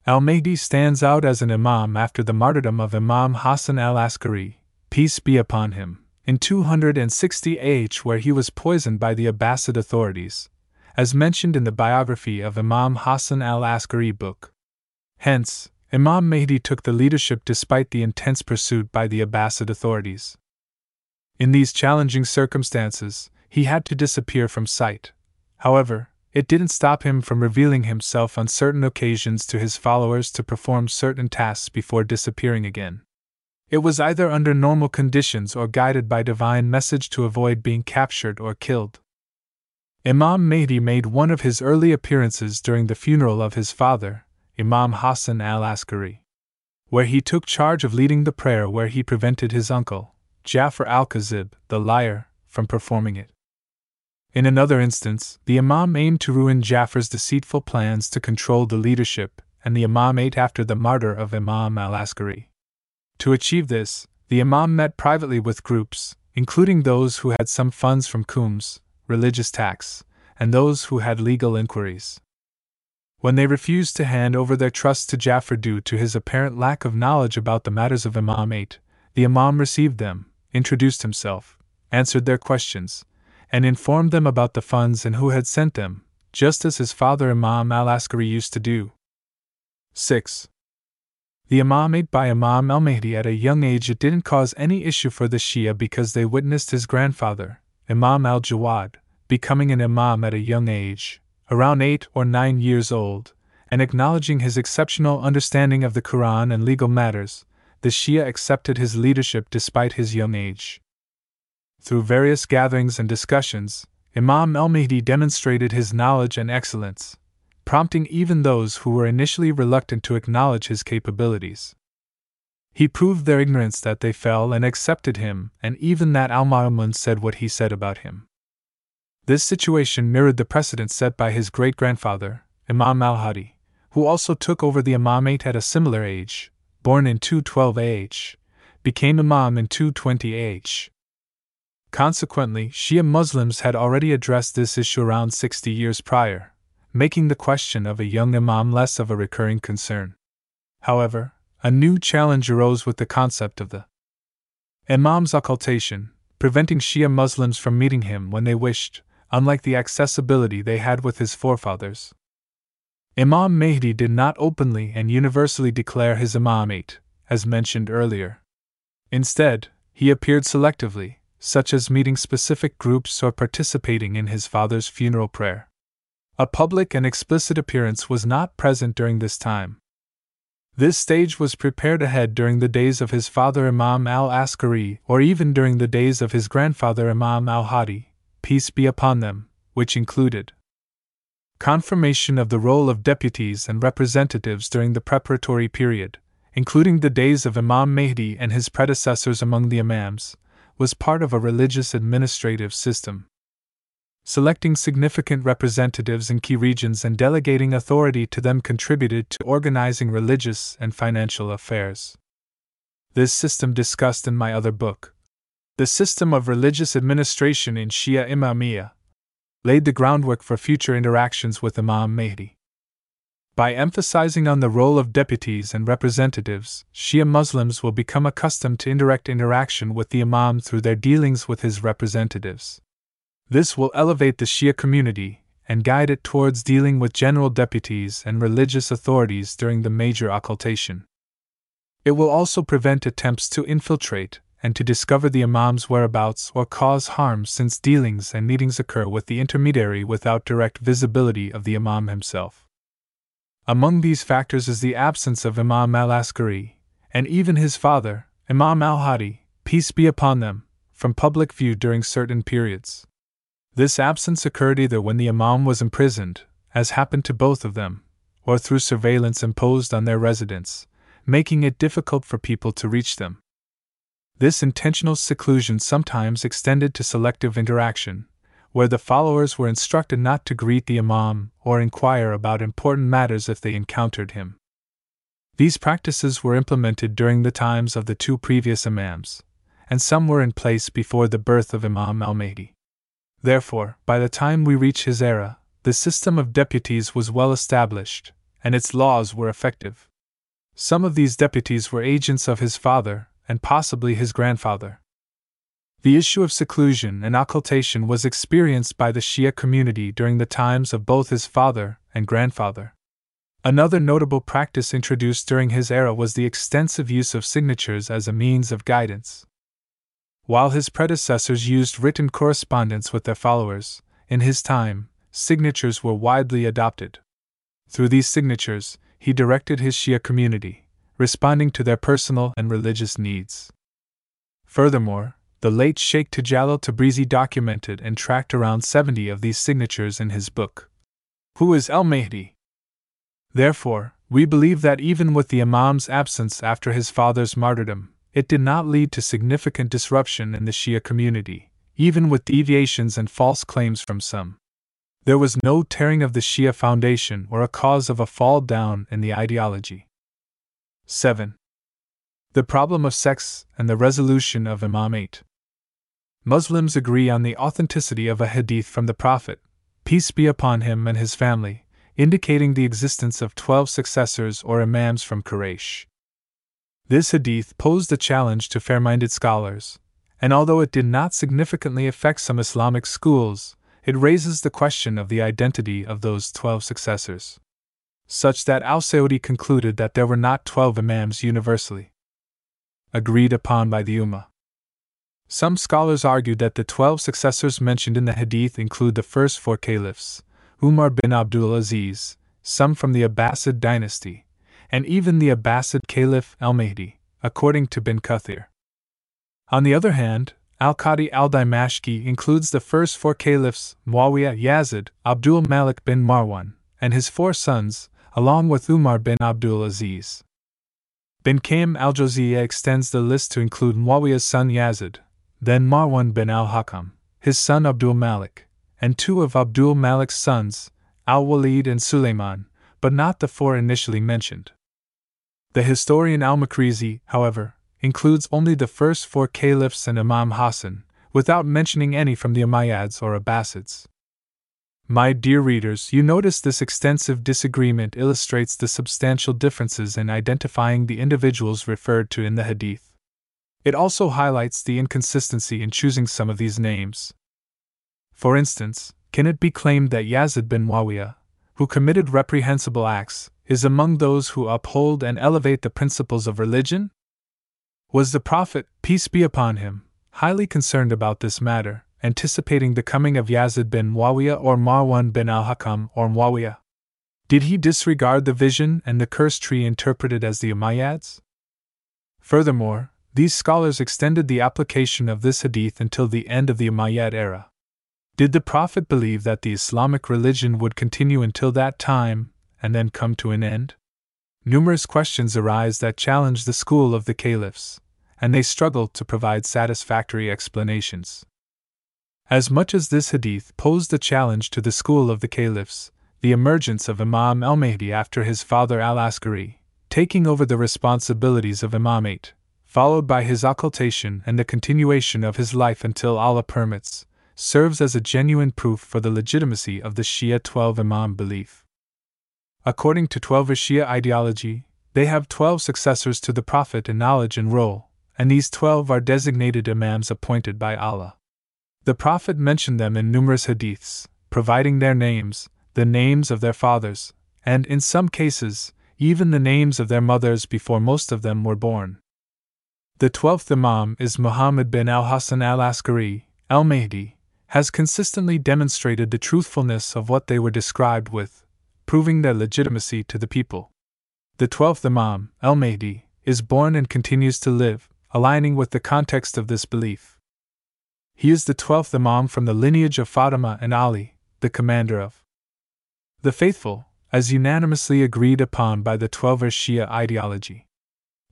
Al Mahdi stands out as an Imam after the martyrdom of Imam Hassan al Askari, peace be upon him, in 260 AH, where he was poisoned by the Abbasid authorities, as mentioned in the biography of Imam Hassan al Askari book. Hence, Imam Mahdi took the leadership despite the intense pursuit by the Abbasid authorities. In these challenging circumstances, he had to disappear from sight. However, it didn't stop him from revealing himself on certain occasions to his followers to perform certain tasks before disappearing again. It was either under normal conditions or guided by divine message to avoid being captured or killed. Imam Mahdi made one of his early appearances during the funeral of his father, Imam Hassan al Askari, where he took charge of leading the prayer where he prevented his uncle, Jafar al Kazib, the liar, from performing it. In another instance, the Imam aimed to ruin Jafar's deceitful plans to control the leadership, and the Imamate after the martyr of Imam al Askari. To achieve this, the Imam met privately with groups, including those who had some funds from khums, religious tax, and those who had legal inquiries. When they refused to hand over their trust to Jafar due to his apparent lack of knowledge about the matters of Imamate, the Imam received them, introduced himself, answered their questions, and informed them about the funds and who had sent them, just as his father Imam al Askari used to do. 6. The Imamate by Imam al Mahdi at a young age. It didn't cause any issue for the Shia because they witnessed his grandfather, Imam al Jawad, becoming an Imam at a young age, around eight or nine years old, and acknowledging his exceptional understanding of the Quran and legal matters, the Shia accepted his leadership despite his young age. Through various gatherings and discussions, Imam al Mahdi demonstrated his knowledge and excellence, prompting even those who were initially reluctant to acknowledge his capabilities. He proved their ignorance that they fell and accepted him, and even that Al Ma'mun said what he said about him. This situation mirrored the precedent set by his great grandfather, Imam al Hadi, who also took over the imamate at a similar age, born in 212 AH, became Imam in 220 AH. Consequently, Shia Muslims had already addressed this issue around 60 years prior, making the question of a young Imam less of a recurring concern. However, a new challenge arose with the concept of the Imam's occultation, preventing Shia Muslims from meeting him when they wished, unlike the accessibility they had with his forefathers. Imam Mahdi did not openly and universally declare his imamate, as mentioned earlier. Instead, he appeared selectively, such as meeting specific groups or participating in his father's funeral prayer. A public and explicit appearance was not present during this time. This stage was prepared ahead during the days of his father Imam al Askari, or even during the days of his grandfather Imam al Hadi, peace be upon them, which included confirmation of the role of deputies and representatives during the preparatory period, including the days of Imam Mahdi and his predecessors among the Imams, was part of a religious administrative system selecting significant representatives in key regions and delegating authority to them contributed to organizing religious and financial affairs. This system discussed in my other book, The System of Religious Administration in Shia Imamiyya, laid the groundwork for future interactions with Imam Mahdi. By emphasizing on the role of deputies and representatives, Shia Muslims will become accustomed to indirect interaction with the Imam through their dealings with his representatives. This will elevate the Shia community and guide it towards dealing with general deputies and religious authorities during the major occultation. It will also prevent attempts to infiltrate and to discover the Imam's whereabouts or cause harm since dealings and meetings occur with the intermediary without direct visibility of the Imam himself. Among these factors is the absence of Imam al Askari, and even his father, Imam al Hadi, peace be upon them, from public view during certain periods. This absence occurred either when the Imam was imprisoned, as happened to both of them, or through surveillance imposed on their residence, making it difficult for people to reach them. This intentional seclusion sometimes extended to selective interaction, where the followers were instructed not to greet the Imam or inquire about important matters if they encountered him. These practices were implemented during the times of the two previous Imams, and some were in place before the birth of Imam al Mahdi. Therefore, by the time we reach his era, the system of deputies was well established, and its laws were effective. Some of these deputies were agents of his father, and possibly his grandfather. The issue of seclusion and occultation was experienced by the Shia community during the times of both his father and grandfather. Another notable practice introduced during his era was the extensive use of signatures as a means of guidance. While his predecessors used written correspondence with their followers, in his time, signatures were widely adopted. Through these signatures, he directed his Shia community, responding to their personal and religious needs. Furthermore, the late Sheikh Tajalil Tabrizi documented and tracked around 70 of these signatures in his book. Who is El Mahdi? Therefore, we believe that even with the Imam's absence after his father's martyrdom, it did not lead to significant disruption in the Shia community, even with deviations and false claims from some. There was no tearing of the Shia foundation or a cause of a fall down in the ideology. 7. The problem of sex and the resolution of Imamate. Muslims agree on the authenticity of a hadith from the Prophet, peace be upon him and his family, indicating the existence of twelve successors or imams from Quraysh. This hadith posed a challenge to fair minded scholars, and although it did not significantly affect some Islamic schools, it raises the question of the identity of those twelve successors. Such that Al Suyuti concluded that there were not twelve Imams universally agreed upon by the Ummah. Some scholars argued that the twelve successors mentioned in the Hadith include the first four caliphs, Umar bin Abdul Aziz, some from the Abbasid dynasty, and even the Abbasid Caliph al Mahdi, according to bin Kathir. On the other hand, Al Qadi al Dimashqi includes the first four caliphs Muawiyah Yazid, Abdul Malik bin Marwan, and his four sons, along with Umar bin Abdul Aziz. Bin Qayyim al Jawziyya extends the list to include Muawiyah's son Yazid, then Marwan bin al Hakam, his son Abdul Malik, and two of Abdul Malik's sons, Al Walid and Suleiman, but not the four initially mentioned. The historian al Makrizi, however, includes only the first four caliphs and Imam Hassan, without mentioning any from the Umayyads or Abbasids. My dear readers, you notice this extensive disagreement illustrates the substantial differences in identifying the individuals referred to in the Hadith. It also highlights the inconsistency in choosing some of these names. For instance, can it be claimed that Yazid bin Muawiyah, who committed reprehensible acts, is among those who uphold and elevate the principles of religion? Was the Prophet, peace be upon him, highly concerned about this matter, anticipating the coming of Yazid bin Muawiyah or Marwan bin al Hakam or Muawiyah? Did he disregard the vision and the curse tree interpreted as the Umayyads? Furthermore, these scholars extended the application of this hadith until the end of the Umayyad era. Did the Prophet believe that the Islamic religion would continue until that time and then come to an end? Numerous questions arise that challenge the school of the caliphs, and they struggle to provide satisfactory explanations. As much as this hadith posed a challenge to the school of the caliphs, the emergence of Imam al Mahdi after his father al Askari, taking over the responsibilities of imamate, followed by his occultation and the continuation of his life until Allah permits, serves as a genuine proof for the legitimacy of the Shia 12 Imam belief. According to Twelver Shia ideology, they have 12 successors to the Prophet in knowledge and role, and these 12 are designated Imams appointed by Allah. The Prophet mentioned them in numerous hadiths, providing their names, the names of their fathers, and in some cases, even the names of their mothers before most of them were born. The twelfth Imam is Muhammad bin al Hasan al Askari, al Mahdi, has consistently demonstrated the truthfulness of what they were described with, proving their legitimacy to the people. The twelfth Imam, al Mahdi, is born and continues to live, aligning with the context of this belief. He is the twelfth Imam from the lineage of Fatima and Ali, the commander of the faithful, as unanimously agreed upon by the Twelver Shia ideology.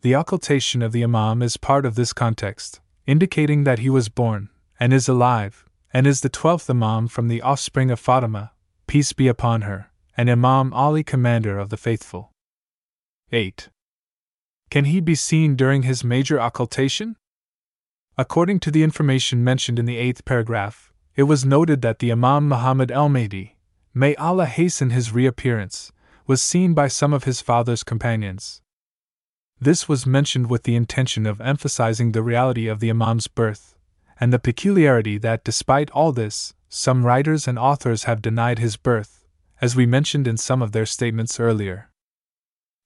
The occultation of the Imam is part of this context, indicating that he was born, and is alive, and is the twelfth Imam from the offspring of Fatima, peace be upon her, and Imam Ali, commander of the faithful. 8. Can he be seen during his major occultation? According to the information mentioned in the eighth paragraph, it was noted that the Imam Muhammad al Mahdi, may Allah hasten his reappearance, was seen by some of his father's companions. This was mentioned with the intention of emphasizing the reality of the Imam's birth, and the peculiarity that despite all this, some writers and authors have denied his birth, as we mentioned in some of their statements earlier.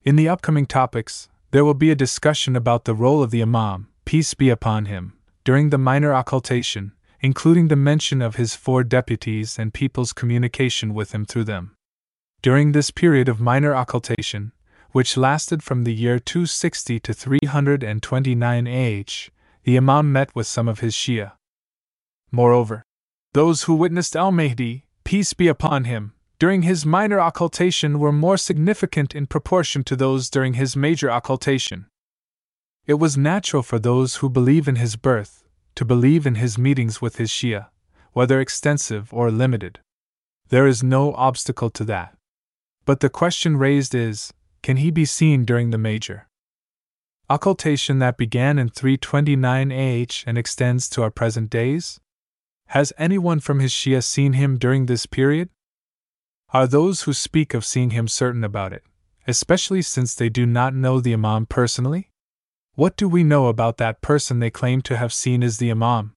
In the upcoming topics, there will be a discussion about the role of the Imam, peace be upon him, during the minor occultation, including the mention of his four deputies and people's communication with him through them. During this period of minor occultation, which lasted from the year 260 to 329 AH, the Imam met with some of his Shia. Moreover, those who witnessed Al Mahdi, peace be upon him, during his minor occultation were more significant in proportion to those during his major occultation. It was natural for those who believe in his birth to believe in his meetings with his Shia, whether extensive or limited. There is no obstacle to that. But the question raised is can he be seen during the major? Occultation that began in 329 AH and extends to our present days? Has anyone from his Shia seen him during this period? Are those who speak of seeing him certain about it, especially since they do not know the Imam personally? What do we know about that person they claim to have seen as the Imam?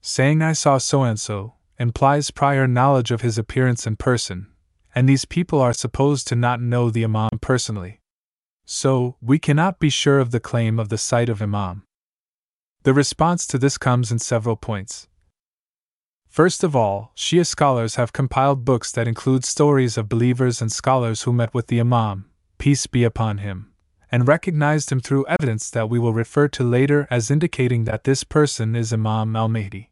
Saying I saw so and so implies prior knowledge of his appearance in person, and these people are supposed to not know the Imam personally. So, we cannot be sure of the claim of the sight of Imam. The response to this comes in several points. First of all, Shia scholars have compiled books that include stories of believers and scholars who met with the Imam, peace be upon him, and recognized him through evidence that we will refer to later as indicating that this person is Imam al Mahdi.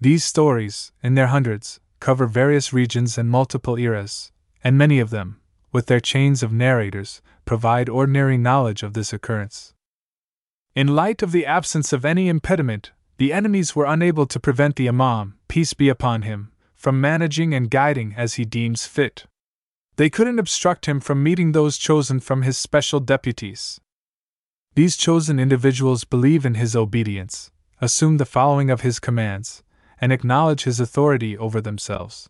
These stories, in their hundreds, cover various regions and multiple eras, and many of them, with their chains of narrators, provide ordinary knowledge of this occurrence. In light of the absence of any impediment, the enemies were unable to prevent the Imam, peace be upon him, from managing and guiding as he deems fit. They couldn't obstruct him from meeting those chosen from his special deputies. These chosen individuals believe in his obedience, assume the following of his commands, and acknowledge his authority over themselves.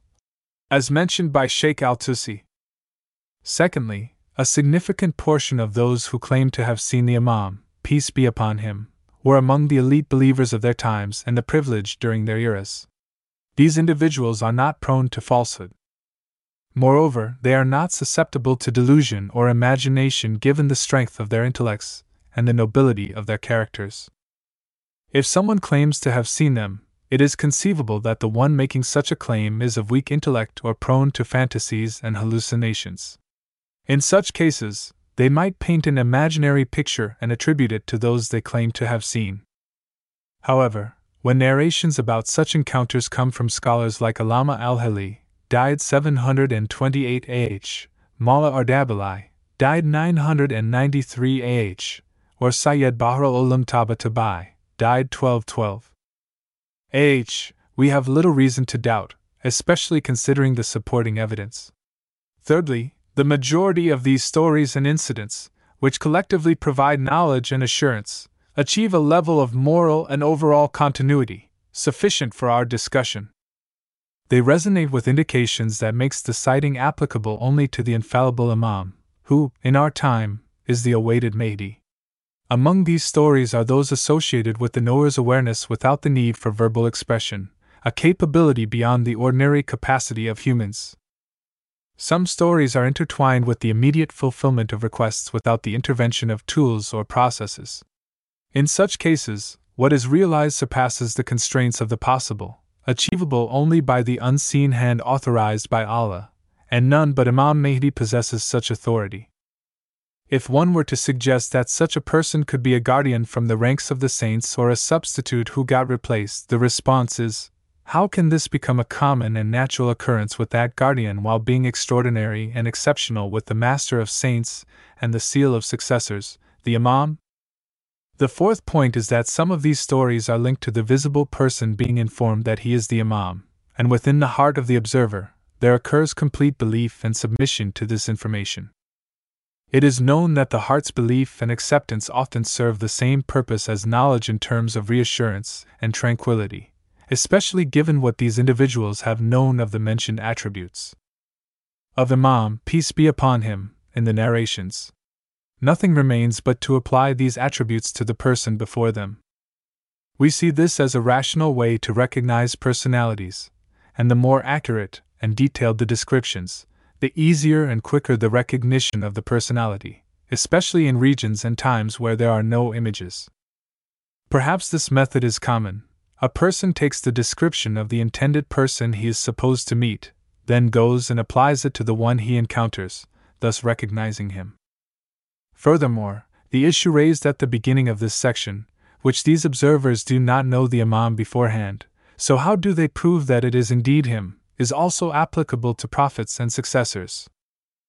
As mentioned by Sheikh Al Tusi. Secondly, a significant portion of those who claim to have seen the Imam, peace be upon him, were among the elite believers of their times and the privileged during their eras. These individuals are not prone to falsehood. Moreover, they are not susceptible to delusion or imagination given the strength of their intellects and the nobility of their characters. If someone claims to have seen them, it is conceivable that the one making such a claim is of weak intellect or prone to fantasies and hallucinations. In such cases, they might paint an imaginary picture and attribute it to those they claim to have seen. However, when narrations about such encounters come from scholars like Allama al Hilli, died 728 AH, Mala Ardabili, died 993 AH, or Sayyid Bahr Ulum Tabatabai, died 1212. AH, we have little reason to doubt, especially considering the supporting evidence. Thirdly, the majority of these stories and incidents, which collectively provide knowledge and assurance, achieve a level of moral and overall continuity sufficient for our discussion. They resonate with indications that makes the sighting applicable only to the infallible Imam, who, in our time, is the awaited Mahdi. Among these stories are those associated with the knower's awareness without the need for verbal expression, a capability beyond the ordinary capacity of humans. Some stories are intertwined with the immediate fulfillment of requests without the intervention of tools or processes. In such cases, what is realized surpasses the constraints of the possible, achievable only by the unseen hand authorized by Allah, and none but Imam Mahdi possesses such authority. If one were to suggest that such a person could be a guardian from the ranks of the saints or a substitute who got replaced, the response is How can this become a common and natural occurrence with that guardian while being extraordinary and exceptional with the master of saints and the seal of successors, the Imam? The fourth point is that some of these stories are linked to the visible person being informed that he is the Imam, and within the heart of the observer, there occurs complete belief and submission to this information. It is known that the heart's belief and acceptance often serve the same purpose as knowledge in terms of reassurance and tranquility, especially given what these individuals have known of the mentioned attributes. Of Imam, peace be upon him, in the narrations. Nothing remains but to apply these attributes to the person before them. We see this as a rational way to recognize personalities, and the more accurate and detailed the descriptions, the easier and quicker the recognition of the personality, especially in regions and times where there are no images. Perhaps this method is common. A person takes the description of the intended person he is supposed to meet, then goes and applies it to the one he encounters, thus recognizing him. Furthermore, the issue raised at the beginning of this section, which these observers do not know the Imam beforehand, so how do they prove that it is indeed him, is also applicable to prophets and successors.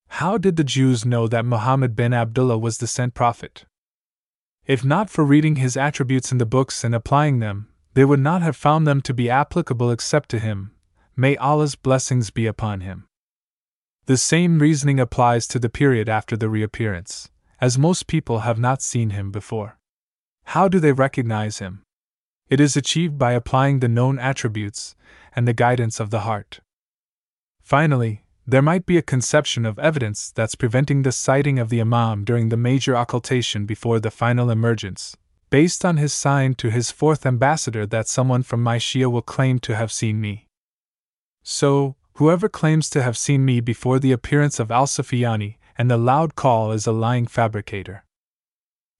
How did the Jews know that Muhammad bin Abdullah was the sent prophet? If not for reading his attributes in the books and applying them, they would not have found them to be applicable except to him. May Allah's blessings be upon him. The same reasoning applies to the period after the reappearance, as most people have not seen him before. How do they recognize him? It is achieved by applying the known attributes and the guidance of the heart. Finally, there might be a conception of evidence that's preventing the sighting of the Imam during the major occultation before the final emergence, based on his sign to his fourth ambassador that someone from my Shia will claim to have seen me. So, whoever claims to have seen me before the appearance of Al Sufyani and the loud call is a lying fabricator.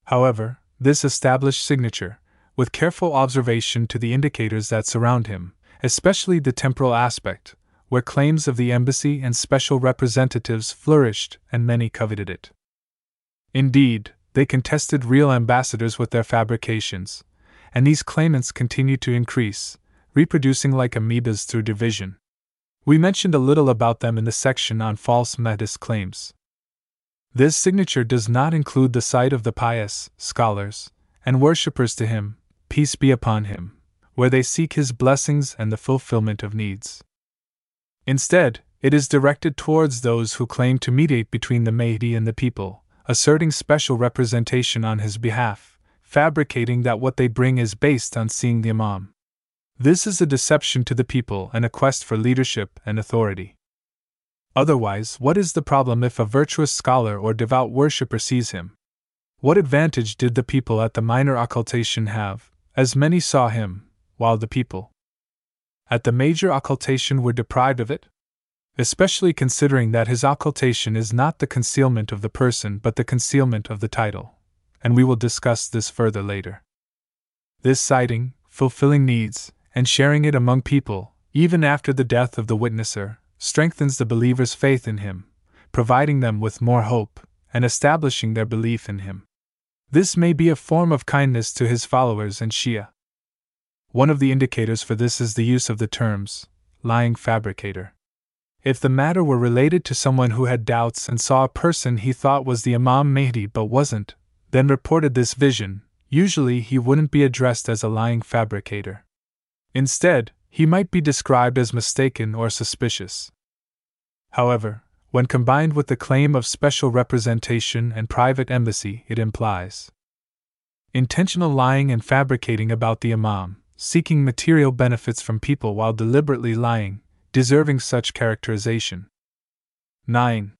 However, this established signature, with careful observation to the indicators that surround him, especially the temporal aspect, where claims of the embassy and special representatives flourished and many coveted it. Indeed, they contested real ambassadors with their fabrications, and these claimants continued to increase, reproducing like amoebas through division. We mentioned a little about them in the section on false Mahdist claims. This signature does not include the sight of the pious, scholars, and worshippers to him, peace be upon him, where they seek his blessings and the fulfillment of needs. Instead, it is directed towards those who claim to mediate between the Mahdi and the people, asserting special representation on his behalf, fabricating that what they bring is based on seeing the Imam. This is a deception to the people and a quest for leadership and authority. Otherwise, what is the problem if a virtuous scholar or devout worshipper sees him? What advantage did the people at the minor occultation have, as many saw him, while the people at the major occultation were deprived of it? Especially considering that his occultation is not the concealment of the person but the concealment of the title, and we will discuss this further later. This sighting, fulfilling needs, and sharing it among people, even after the death of the witnesser, strengthens the believer's faith in him, providing them with more hope, and establishing their belief in him. This may be a form of kindness to his followers and Shia. One of the indicators for this is the use of the terms lying fabricator. If the matter were related to someone who had doubts and saw a person he thought was the Imam Mahdi but wasn't, then reported this vision, usually he wouldn't be addressed as a lying fabricator. Instead, he might be described as mistaken or suspicious. However, when combined with the claim of special representation and private embassy, it implies intentional lying and fabricating about the Imam, seeking material benefits from people while deliberately lying, deserving such characterization. 9.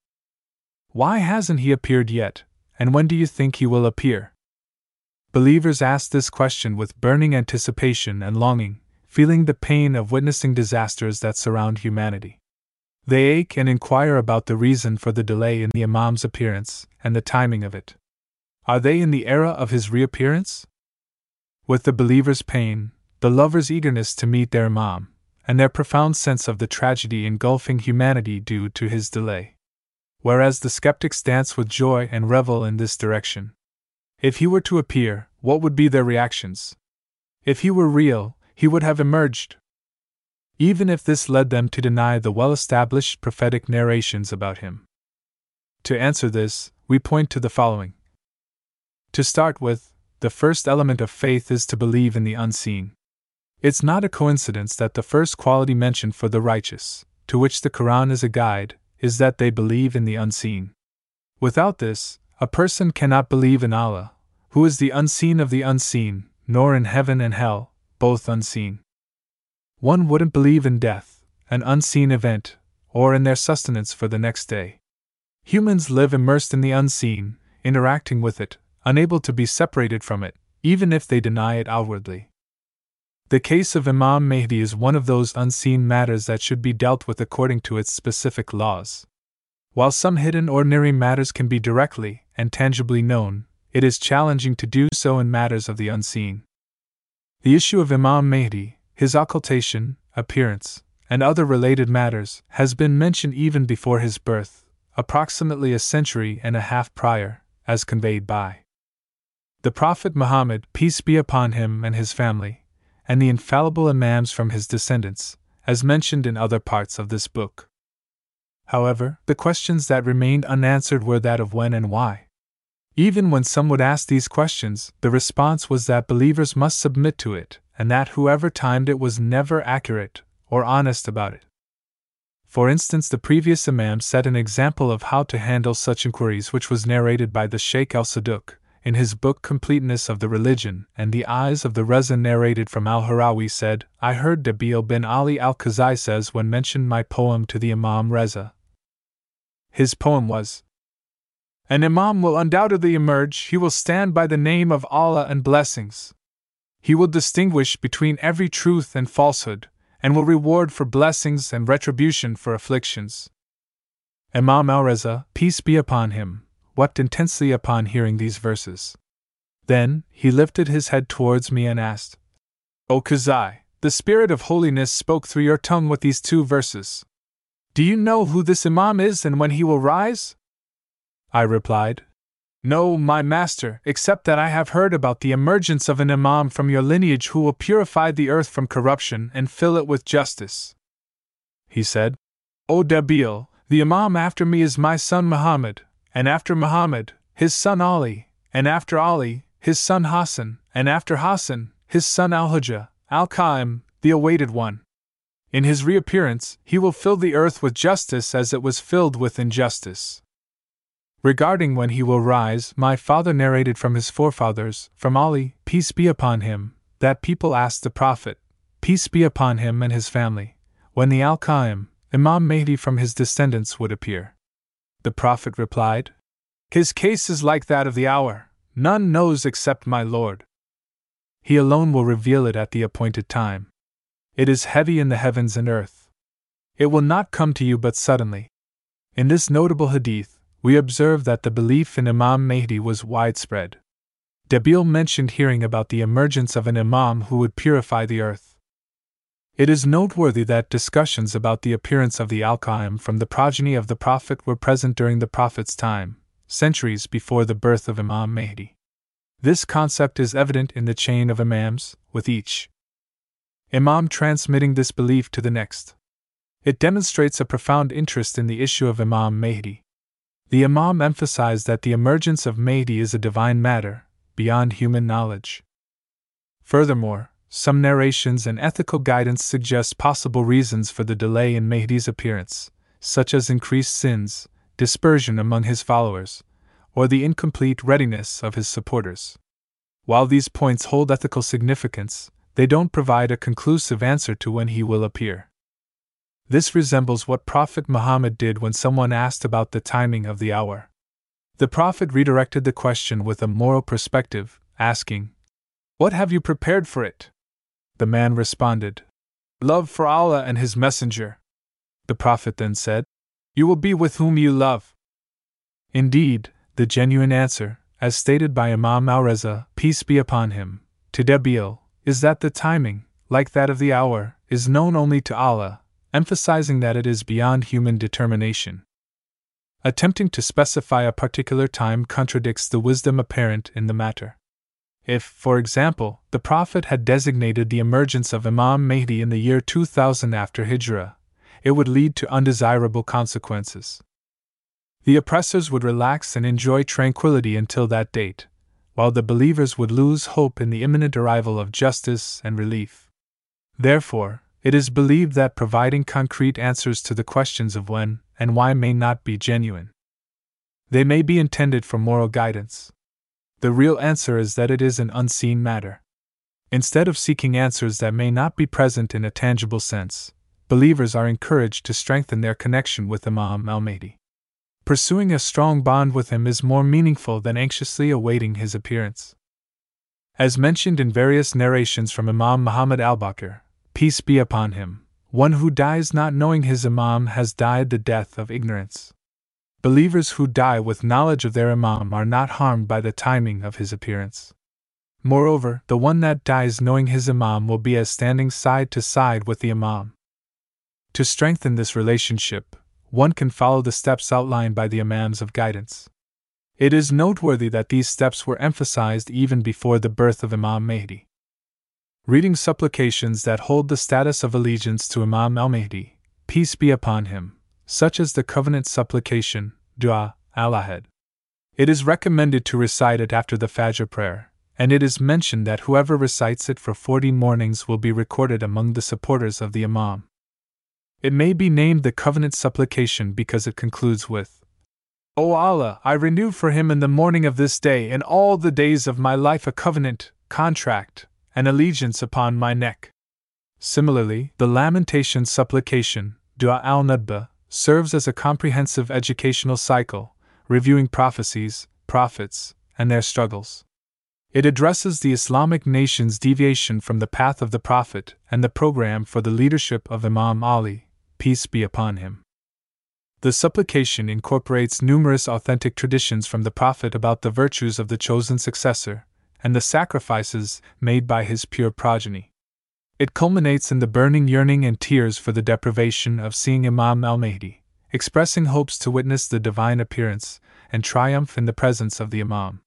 Why hasn't he appeared yet, and when do you think he will appear? Believers ask this question with burning anticipation and longing, feeling the pain of witnessing disasters that surround humanity. They ache and inquire about the reason for the delay in the Imam's appearance and the timing of it. Are they in the era of his reappearance? With the believer's pain, the lover's eagerness to meet their Imam, and their profound sense of the tragedy engulfing humanity due to his delay. Whereas the skeptics dance with joy and revel in this direction. If he were to appear, what would be their reactions? If he were real, he would have emerged, even if this led them to deny the well established prophetic narrations about him. To answer this, we point to the following. To start with, the first element of faith is to believe in the unseen. It's not a coincidence that the first quality mentioned for the righteous, to which the Quran is a guide, is that they believe in the unseen. Without this, a person cannot believe in Allah, who is the unseen of the unseen, nor in heaven and hell, both unseen. One wouldn't believe in death, an unseen event, or in their sustenance for the next day. Humans live immersed in the unseen, interacting with it, unable to be separated from it, even if they deny it outwardly. The case of Imam Mahdi is one of those unseen matters that should be dealt with according to its specific laws. While some hidden ordinary matters can be directly and tangibly known, it is challenging to do so in matters of the unseen. The issue of Imam Mahdi, his occultation, appearance, and other related matters, has been mentioned even before his birth, approximately a century and a half prior, as conveyed by the Prophet Muhammad, peace be upon him and his family, and the infallible Imams from his descendants, as mentioned in other parts of this book. However, the questions that remained unanswered were that of when and why. Even when some would ask these questions, the response was that believers must submit to it, and that whoever timed it was never accurate or honest about it. For instance, the previous Imam set an example of how to handle such inquiries, which was narrated by the Sheikh al Saduq in his book Completeness of the Religion, and the eyes of the Reza narrated from al Harawi said, I heard Dabil bin Ali al Khazai says when mentioned my poem to the Imam Reza. His poem was, An Imam will undoubtedly emerge, he will stand by the name of Allah and blessings. He will distinguish between every truth and falsehood, and will reward for blessings and retribution for afflictions. Imam al Reza, peace be upon him, wept intensely upon hearing these verses. Then, he lifted his head towards me and asked, O Khazai, the Spirit of holiness spoke through your tongue with these two verses. Do you know who this Imam is and when he will rise? I replied, no, my master, except that I have heard about the emergence of an Imam from your lineage who will purify the earth from corruption and fill it with justice. He said, O Dabil, the Imam after me is my son Muhammad, and after Muhammad, his son Ali, and after Ali, his son Hassan, and after Hassan, his son Al Hujjah, Al Qaim, the awaited one. In his reappearance, he will fill the earth with justice as it was filled with injustice. Regarding when he will rise, my father narrated from his forefathers, from Ali, peace be upon him, that people asked the Prophet, peace be upon him and his family, when the Al Qaim, Imam Mahdi from his descendants would appear. The Prophet replied, His case is like that of the hour, None knows except my Lord. He alone will reveal it at the appointed time. It is heavy in the heavens and earth. It will not come to you but suddenly. In this notable hadith, we observe that the belief in Imam Mahdi was widespread. Debil mentioned hearing about the emergence of an Imam who would purify the earth. It is noteworthy that discussions about the appearance of the Al Qaim from the progeny of the Prophet were present during the Prophet's time, centuries before the birth of Imam Mahdi. This concept is evident in the chain of Imams, with each Imam transmitting this belief to the next. It demonstrates a profound interest in the issue of Imam Mahdi. The Imam emphasized that the emergence of Mahdi is a divine matter, beyond human knowledge. Furthermore, some narrations and ethical guidance suggest possible reasons for the delay in Mahdi's appearance, such as increased sins, dispersion among his followers, or the incomplete readiness of his supporters. While these points hold ethical significance, they don't provide a conclusive answer to when he will appear. This resembles what Prophet Muhammad did when someone asked about the timing of the hour. The Prophet redirected the question with a moral perspective, asking, What have you prepared for it? The man responded, Love for Allah and His Messenger. The Prophet then said, You will be with whom you love. Indeed, the genuine answer, as stated by Imam al Reza, peace be upon him, to Debil, is that the timing, like that of the hour, is known only to Allah emphasizing that it is beyond human determination. Attempting to specify a particular time contradicts the wisdom apparent in the matter. If, for example, the Prophet had designated the emergence of Imam Mahdi in the year 2000 after Hijrah, it would lead to undesirable consequences. The oppressors would relax and enjoy tranquility until that date, while the believers would lose hope in the imminent arrival of justice and relief. Therefore, it is believed that providing concrete answers to the questions of when and why may not be genuine. They may be intended for moral guidance. The real answer is that it is an unseen matter. Instead of seeking answers that may not be present in a tangible sense, believers are encouraged to strengthen their connection with Imam al Mahdi. Pursuing a strong bond with him is more meaningful than anxiously awaiting his appearance. As mentioned in various narrations from Imam Muhammad al Baqir, peace be upon him, one who dies not knowing his Imam has died the death of ignorance. Believers who die with knowledge of their Imam are not harmed by the timing of his appearance. Moreover, the one that dies knowing his Imam will be as standing side to side with the Imam. To strengthen this relationship, one can follow the steps outlined by the Imams of guidance. It is noteworthy that these steps were emphasized even before the birth of Imam Mahdi reading supplications that hold the status of allegiance to Imam al Mahdi, peace be upon him, such as the covenant supplication, Dua al Ahad. It is recommended to recite it after the Fajr prayer, and it is mentioned that whoever recites it for forty mornings will be recorded among the supporters of the Imam. It may be named the covenant supplication because it concludes with, O Allah, I renew for him in the morning of this day and all the days of my life a covenant, contract, and allegiance upon my neck. Similarly, the lamentation supplication, Dua al Nadba, serves as a comprehensive educational cycle, reviewing prophecies, prophets, and their struggles. It addresses the Islamic nation's deviation from the path of the Prophet and the program for the leadership of Imam Ali, peace be upon him. The supplication incorporates numerous authentic traditions from the Prophet about the virtues of the chosen successor, and the sacrifices made by his pure progeny. It culminates in the burning yearning and tears for the deprivation of seeing Imam al Mahdi, expressing hopes to witness the divine appearance and triumph in the presence of the Imam.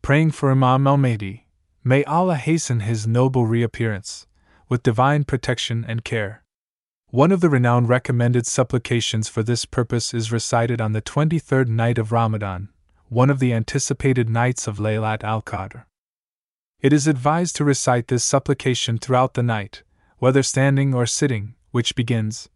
Praying for Imam al Mahdi, may Allah hasten his noble reappearance, with divine protection and care. One of the renowned recommended supplications for this purpose is recited on the 23rd night of Ramadan, one of the anticipated nights of Laylat al Qadr. It is advised to recite this supplication throughout the night, whether standing or sitting, which begins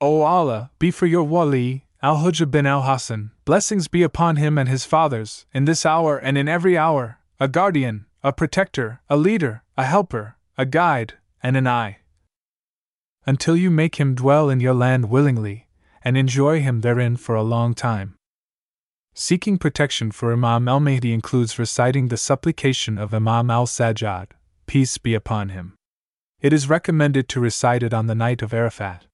O Allah, be for your wali, Al Hujjah bin al Hassan, blessings be upon him and his fathers, in this hour and in every hour, a guardian, a protector, a leader, a helper, a guide, and an eye. Until you make him dwell in your land willingly, and enjoy him therein for a long time. Seeking protection for Imam al Mahdi includes reciting the supplication of Imam al Sajjad, peace be upon him. It is recommended to recite it on the night of Arafat.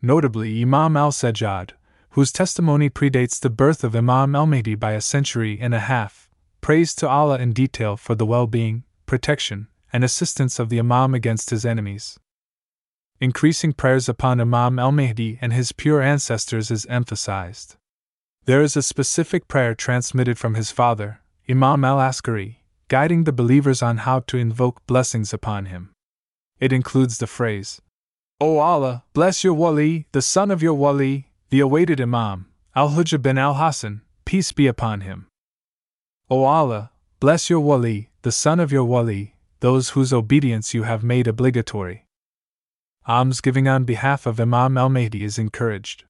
Notably, Imam al Sajjad, whose testimony predates the birth of Imam al Mahdi by a century and a half, prays to Allah in detail for the well being, protection, and assistance of the Imam against his enemies. Increasing prayers upon Imam al Mahdi and his pure ancestors is emphasized. There is a specific prayer transmitted from his father, Imam al Askari, guiding the believers on how to invoke blessings upon him. It includes the phrase, O Allah, bless your wali, the son of your wali, the awaited Imam, Al Hujjah bin al Hassan, peace be upon him. O Allah, bless your wali, the son of your wali, those whose obedience you have made obligatory. Alms giving on behalf of Imam al Mahdi is encouraged.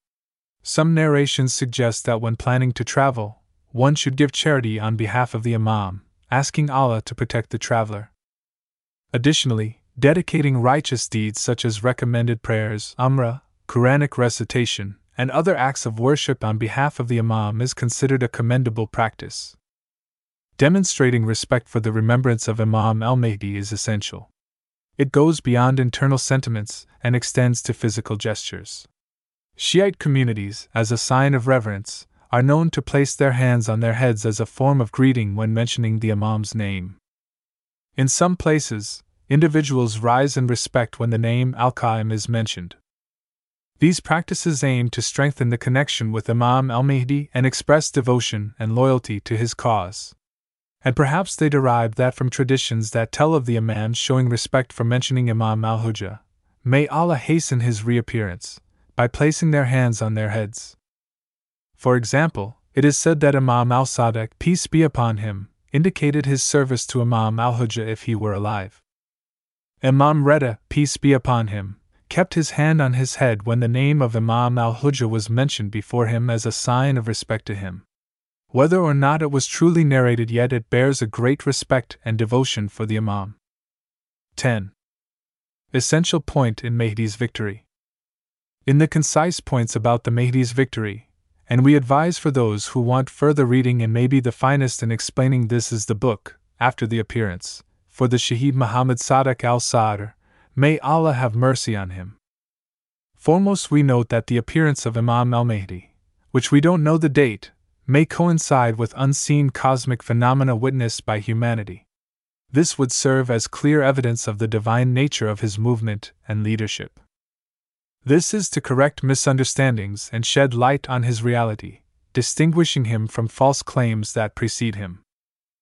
Some narrations suggest that when planning to travel, one should give charity on behalf of the Imam, asking Allah to protect the traveler. Additionally, dedicating righteous deeds such as recommended prayers, Umrah, Quranic recitation, and other acts of worship on behalf of the Imam is considered a commendable practice. Demonstrating respect for the remembrance of Imam al Mahdi is essential. It goes beyond internal sentiments and extends to physical gestures. Shiite communities, as a sign of reverence, are known to place their hands on their heads as a form of greeting when mentioning the Imam's name. In some places, individuals rise in respect when the name Al Qaim is mentioned. These practices aim to strengthen the connection with Imam al Mahdi and express devotion and loyalty to his cause. And perhaps they derive that from traditions that tell of the Imam showing respect for mentioning Imam al Hujjah. May Allah hasten his reappearance by placing their hands on their heads. For example, it is said that Imam al Sadiq, peace be upon him, indicated his service to Imam al Hujjah if he were alive. Imam Reda, peace be upon him, kept his hand on his head when the name of Imam al Hujjah was mentioned before him as a sign of respect to him. Whether or not it was truly narrated, yet it bears a great respect and devotion for the Imam. 10. Essential point in Mahdi's victory. In the concise points about the Mahdi's victory, and we advise for those who want further reading and maybe the finest in explaining this is the book, after the appearance, for the Shaheed Muhammad Sadiq al Sadr, may Allah have mercy on him. Foremost, we note that the appearance of Imam al Mahdi, which we don't know the date, may coincide with unseen cosmic phenomena witnessed by humanity. This would serve as clear evidence of the divine nature of his movement and leadership. This is to correct misunderstandings and shed light on his reality, distinguishing him from false claims that precede him.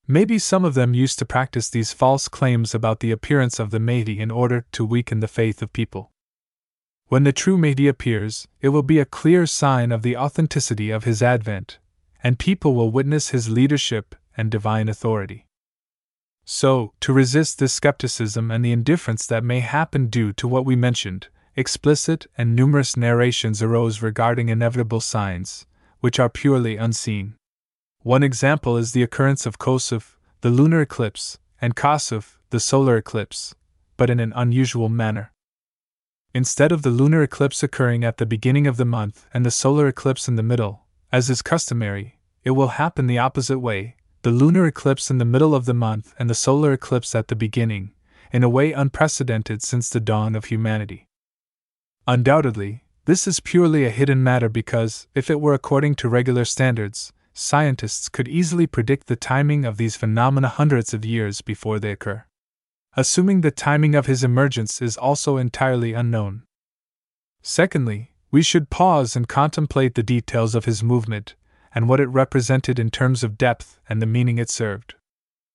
Maybe some of them used to practice these false claims about the appearance of the Mahdi in order to weaken the faith of people. When the true Mahdi appears, it will be a clear sign of the authenticity of his advent, and people will witness his leadership and divine authority. So, to resist this skepticism and the indifference that may happen due to what we mentioned, explicit and numerous narrations arose regarding inevitable signs, which are purely unseen. One example is the occurrence of Kosuf, the lunar eclipse, and Kasuf, the solar eclipse, but in an unusual manner. Instead of the lunar eclipse occurring at the beginning of the month and the solar eclipse in the middle, as is customary, it will happen the opposite way the lunar eclipse in the middle of the month and the solar eclipse at the beginning, in a way unprecedented since the dawn of humanity. Undoubtedly, this is purely a hidden matter because, if it were according to regular standards, scientists could easily predict the timing of these phenomena hundreds of years before they occur. Assuming the timing of his emergence is also entirely unknown. Secondly, we should pause and contemplate the details of his movement and what it represented in terms of depth and the meaning it served.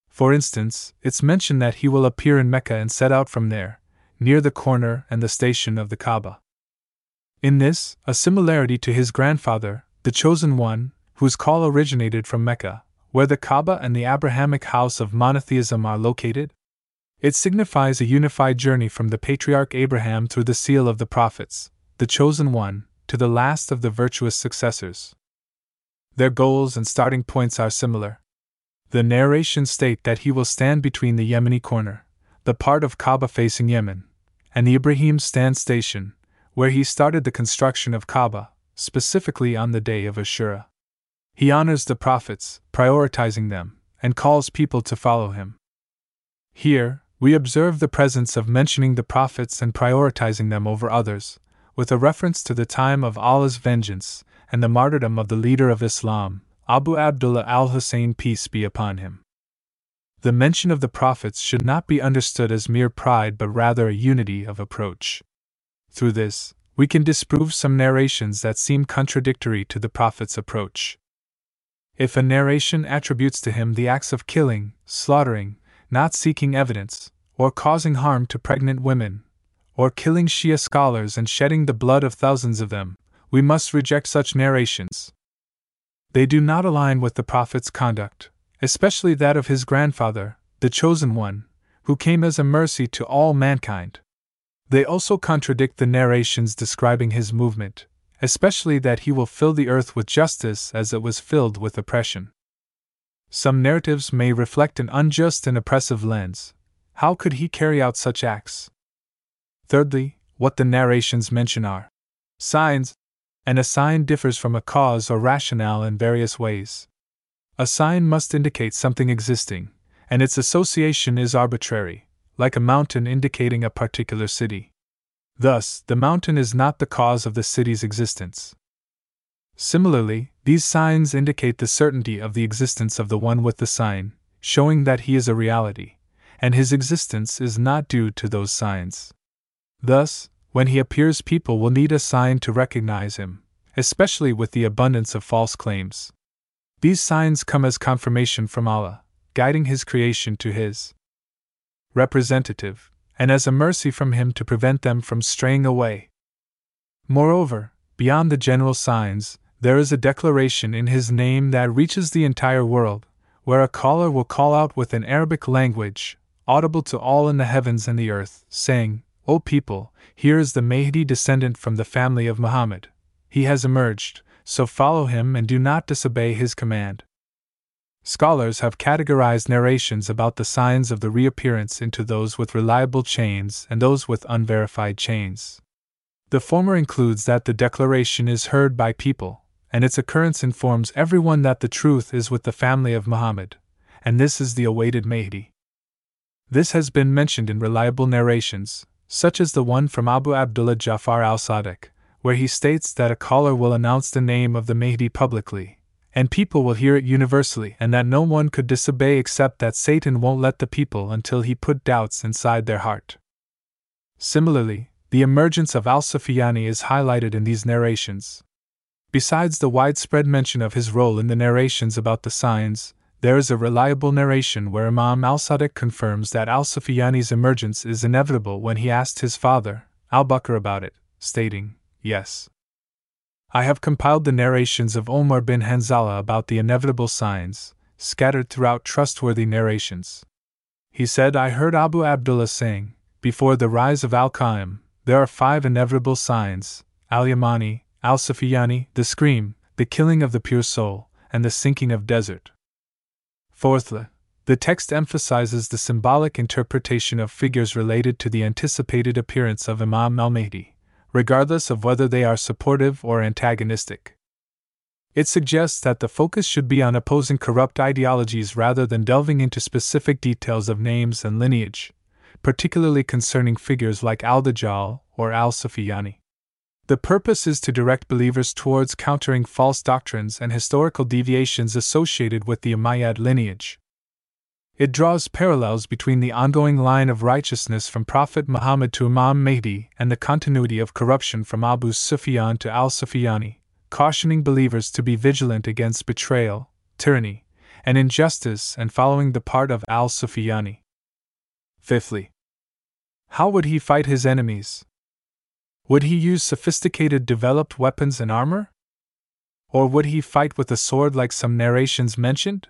For instance, it's mentioned that he will appear in Mecca and set out from there, near the corner and the station of the Kaaba. In this, a similarity to his grandfather, the Chosen One, whose call originated from Mecca, where the Kaaba and the Abrahamic house of monotheism are located. It signifies a unified journey from the patriarch Abraham through the seal of the prophets, the Chosen One, to the last of the virtuous successors. Their goals and starting points are similar. The narrations state that he will stand between the Yemeni corner, the part of Kaaba facing Yemen, and the Ibrahim stand station, where he started the construction of Kaaba, specifically on the day of Ashura. He honors the prophets, prioritizing them, and calls people to follow him. Here, we observe the presence of mentioning the prophets and prioritizing them over others, with a reference to the time of Allah's vengeance and the martyrdom of the leader of Islam, Abu Abdullah al Hussein, peace be upon him. The mention of the prophets should not be understood as mere pride but rather a unity of approach. Through this, we can disprove some narrations that seem contradictory to the prophet's approach. If a narration attributes to him the acts of killing, slaughtering, not seeking evidence, or causing harm to pregnant women, or killing Shia scholars and shedding the blood of thousands of them, we must reject such narrations. They do not align with the Prophet's conduct, especially that of his grandfather, the Chosen One, who came as a mercy to all mankind. They also contradict the narrations describing his movement, especially that he will fill the earth with justice as it was filled with oppression. Some narratives may reflect an unjust and oppressive lens. How could he carry out such acts? Thirdly, what the narrations mention are signs, and a sign differs from a cause or rationale in various ways. A sign must indicate something existing, and its association is arbitrary, like a mountain indicating a particular city. Thus, the mountain is not the cause of the city's existence. Similarly, these signs indicate the certainty of the existence of the one with the sign, showing that he is a reality, and his existence is not due to those signs. Thus, when he appears, people will need a sign to recognize him, especially with the abundance of false claims. These signs come as confirmation from Allah, guiding His creation to His representative, and as a mercy from Him to prevent them from straying away. Moreover, beyond the general signs, there is a declaration in His name that reaches the entire world, where a caller will call out with an Arabic language, audible to all in the heavens and the earth, saying, O people, here is the Mahdi descendant from the family of Muhammad. He has emerged, so follow him and do not disobey his command. Scholars have categorized narrations about the signs of the reappearance into those with reliable chains and those with unverified chains. The former includes that the declaration is heard by people, and its occurrence informs everyone that the truth is with the family of Muhammad, and this is the awaited Mahdi. This has been mentioned in reliable narrations, such as the one from Abu Abdullah Jafar al Sadiq, where he states that a caller will announce the name of the Mahdi publicly, and people will hear it universally, and that no one could disobey except that Satan won't let the people until he put doubts inside their heart. Similarly, the emergence of Al Sufyani is highlighted in these narrations. Besides the widespread mention of his role in the narrations about the signs, there is a reliable narration where Imam al Sadiq confirms that al Sufyani's emergence is inevitable when he asked his father, al Baqir, about it, stating, Yes. I have compiled the narrations of Omar bin Hanzala about the inevitable signs, scattered throughout trustworthy narrations. He said, I heard Abu Abdullah saying, Before the rise of Al Qaim, there are five inevitable signs Al Yamani, Al Sufyani, the scream, the killing of the pure soul, and the sinking of desert. Fourthly, the text emphasizes the symbolic interpretation of figures related to the anticipated appearance of Imam al Mahdi regardless of whether they are supportive or antagonistic. It suggests that the focus should be on opposing corrupt ideologies rather than delving into specific details of names and lineage, particularly concerning figures like Al Dajjal or Al Sufyani. The purpose is to direct believers towards countering false doctrines and historical deviations associated with the Umayyad lineage. It draws parallels between the ongoing line of righteousness from Prophet Muhammad to Imam Mahdi and the continuity of corruption from Abu Sufyan to al Sufyani, cautioning believers to be vigilant against betrayal, tyranny, and injustice and following the part of al Sufyani. Fifthly, how would he fight his enemies? Would he use sophisticated developed weapons and armor? Or would he fight with a sword like some narrations mentioned?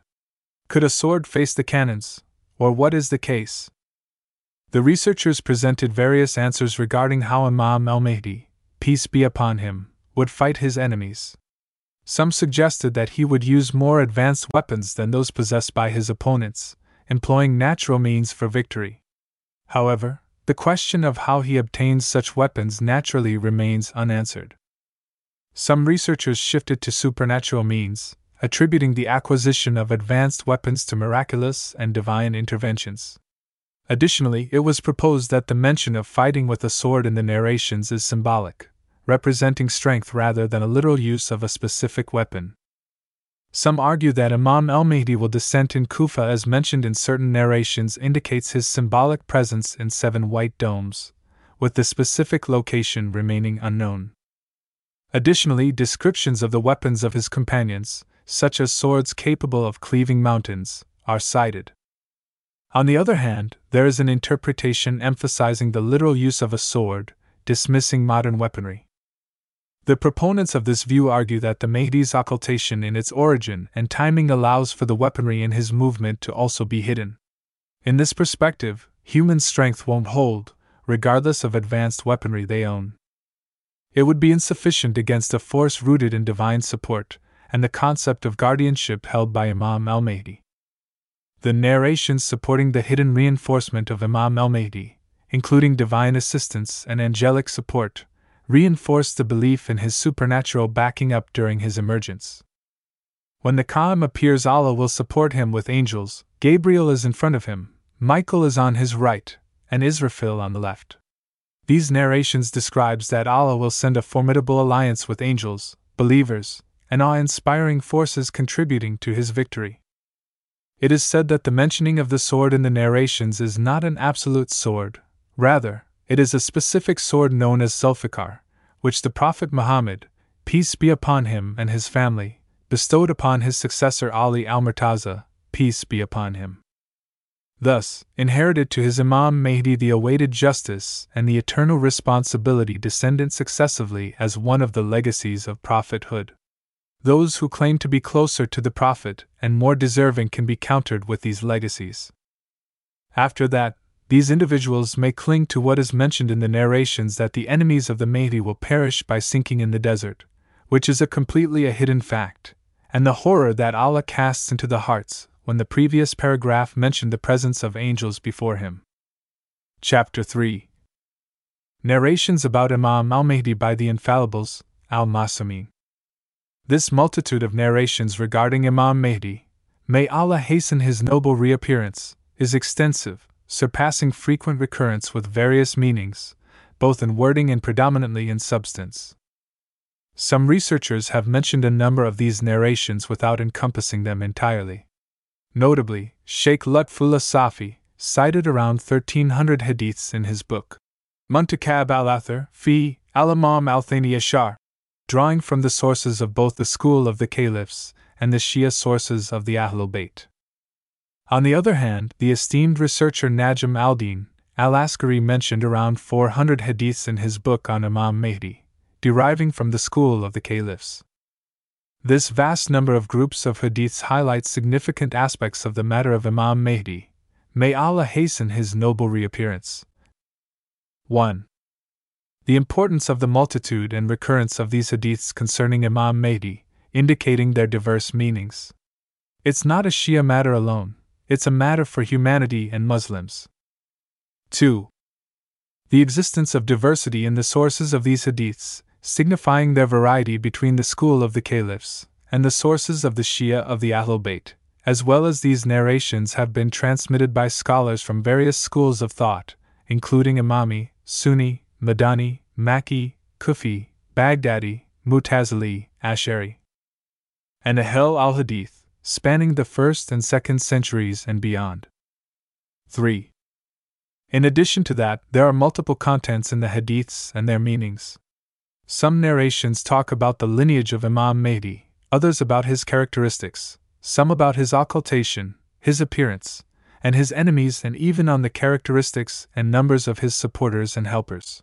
Could a sword face the cannons, or what is the case? The researchers presented various answers regarding how Imam al Mahdi, peace be upon him, would fight his enemies. Some suggested that he would use more advanced weapons than those possessed by his opponents, employing natural means for victory. However, the question of how he obtains such weapons naturally remains unanswered. Some researchers shifted to supernatural means, attributing the acquisition of advanced weapons to miraculous and divine interventions. Additionally, it was proposed that the mention of fighting with a sword in the narrations is symbolic, representing strength rather than a literal use of a specific weapon. Some argue that Imam al Mahdi will descend in Kufa as mentioned in certain narrations indicates his symbolic presence in seven white domes, with the specific location remaining unknown. Additionally, descriptions of the weapons of his companions, such as swords capable of cleaving mountains, are cited. On the other hand, there is an interpretation emphasizing the literal use of a sword, dismissing modern weaponry. The proponents of this view argue that the Mahdi's occultation in its origin and timing allows for the weaponry in his movement to also be hidden. In this perspective, human strength won't hold, regardless of advanced weaponry they own. It would be insufficient against a force rooted in divine support and the concept of guardianship held by Imam al Mahdi. The narrations supporting the hidden reinforcement of Imam al Mahdi, including divine assistance and angelic support, reinforced the belief in his supernatural backing up during his emergence. When the Qa'im appears, Allah will support him with angels, Gabriel is in front of him, Michael is on his right, and Israfil on the left. These narrations describes that Allah will send a formidable alliance with angels, believers, and awe-inspiring forces contributing to his victory. It is said that the mentioning of the sword in the narrations is not an absolute sword, rather, it is a specific sword known as Zulfikar, which the Prophet Muhammad, peace be upon him and his family, bestowed upon his successor Ali al Murtaza, peace be upon him. Thus, inherited to his Imam Mahdi the awaited justice and the eternal responsibility descendant successively as one of the legacies of prophethood. Those who claim to be closer to the Prophet and more deserving can be countered with these legacies. After that, these individuals may cling to what is mentioned in the narrations that the enemies of the Mahdi will perish by sinking in the desert, which is a completely a hidden fact, and the horror that Allah casts into the hearts when the previous paragraph mentioned the presence of angels before him. Chapter 3 Narrations about Imam al Mahdi by the Infallibles, al Ma'sumin. This multitude of narrations regarding Imam Mahdi, may Allah hasten his noble reappearance, is extensive surpassing frequent recurrence with various meanings, both in wording and predominantly in substance. Some researchers have mentioned a number of these narrations without encompassing them entirely. Notably, Sheikh Lutfullah Safi cited around 1300 hadiths in his book, Muntakhab al Athar, fi al Imam al Thani Ashar, drawing from the sources of both the school of the caliphs and the Shia sources of the Ahlul Bayt. On the other hand, the esteemed researcher Najm al Din al Askari mentioned around 400 hadiths in his book on Imam Mahdi, deriving from the school of the caliphs. This vast number of groups of hadiths highlights significant aspects of the matter of Imam Mahdi. May Allah hasten his noble reappearance. 1. The importance of the multitude and recurrence of these hadiths concerning Imam Mahdi, indicating their diverse meanings. It's not a Shia matter alone, it's a matter for humanity and Muslims. 2. The existence of diversity in the sources of these hadiths, signifying their variety between the school of the caliphs and the sources of the Shia of the Ahlul Bayt, as well as these narrations have been transmitted by scholars from various schools of thought, including Imami, Sunni, Madani, Maki, Kufi, Baghdadi, Mutazili, Ashari, and Ahl al Hadith spanning the first and second centuries and beyond. 3. In addition to that, there are multiple contents in the hadiths and their meanings. Some narrations talk about the lineage of Imam Mahdi, others about his characteristics, some about his occultation, his appearance, and his enemies, and even on the characteristics and numbers of his supporters and helpers.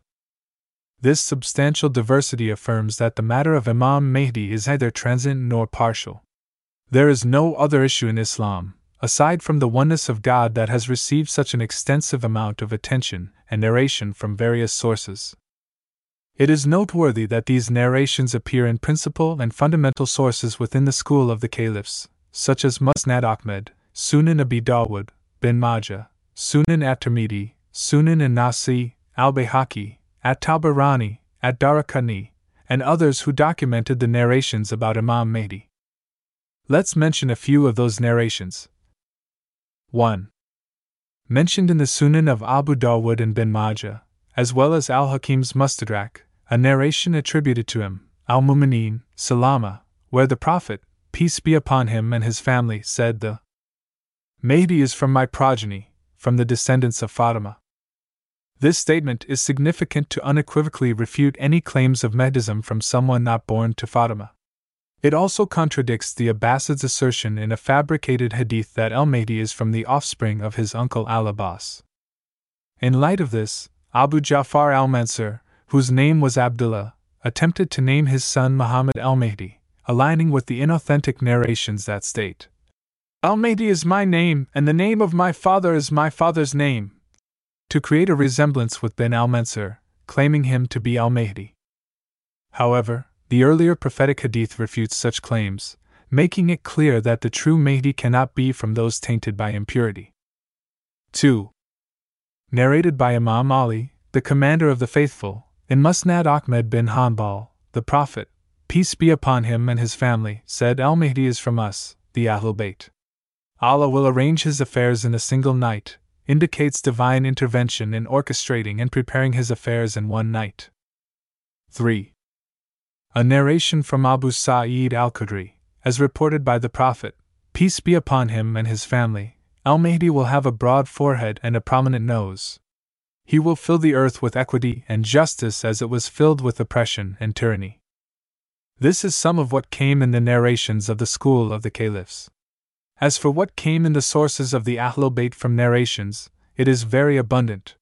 This substantial diversity affirms that the matter of Imam Mahdi is neither transient nor partial. There is no other issue in Islam, aside from the oneness of God, that has received such an extensive amount of attention and narration from various sources. It is noteworthy that these narrations appear in principal and fundamental sources within the school of the caliphs, such as Musnad Ahmed, Sunan Abi Dawud, Bin Majah, Sunan at Tirmidhi, Sunan an Nasa'i, al Bayhaqi, at Tabarani, at Daraqutni, and others who documented the narrations about Imam Mahdi. Let's mention a few of those narrations. 1. Mentioned in the Sunan of Abu Dawud and Bin Majah, as well as Al Hakim's Mustadrak, a narration attributed to him, Al Mumineen, Salama, where the Prophet, peace be upon him and his family, said, The Mahdi is from my progeny, from the descendants of Fatima. This statement is significant to unequivocally refute any claims of Mahdism from someone not born to Fatima. It also contradicts the Abbasid's assertion in a fabricated hadith that Al Mahdi is from the offspring of his uncle Al Abbas. In light of this, Abu Ja'far al Mansur, whose name was Abdullah, attempted to name his son Muhammad al Mahdi, aligning with the inauthentic narrations that state Al Mahdi is my name, and the name of my father is my father's name, to create a resemblance with Ben al Mansur, claiming him to be al Mahdi. However, the earlier prophetic hadith refutes such claims, making it clear that the true Mahdi cannot be from those tainted by impurity. 2. Narrated by Imam Ali, the commander of the faithful, in Musnad Ahmed bin Hanbal, the Prophet, peace be upon him and his family, said Al Mahdi is from us, the Ahlul Bayt. Allah will arrange his affairs in a single night, indicates divine intervention in orchestrating and preparing his affairs in one night. 3. A narration from Abu Sa'id al Khudri, as reported by the Prophet, peace be upon him and his family, Al Mahdi will have a broad forehead and a prominent nose. He will fill the earth with equity and justice as it was filled with oppression and tyranny. This is some of what came in the narrations of the school of the caliphs. As for what came in the sources of the Ahlul Bayt from narrations, it is very abundant.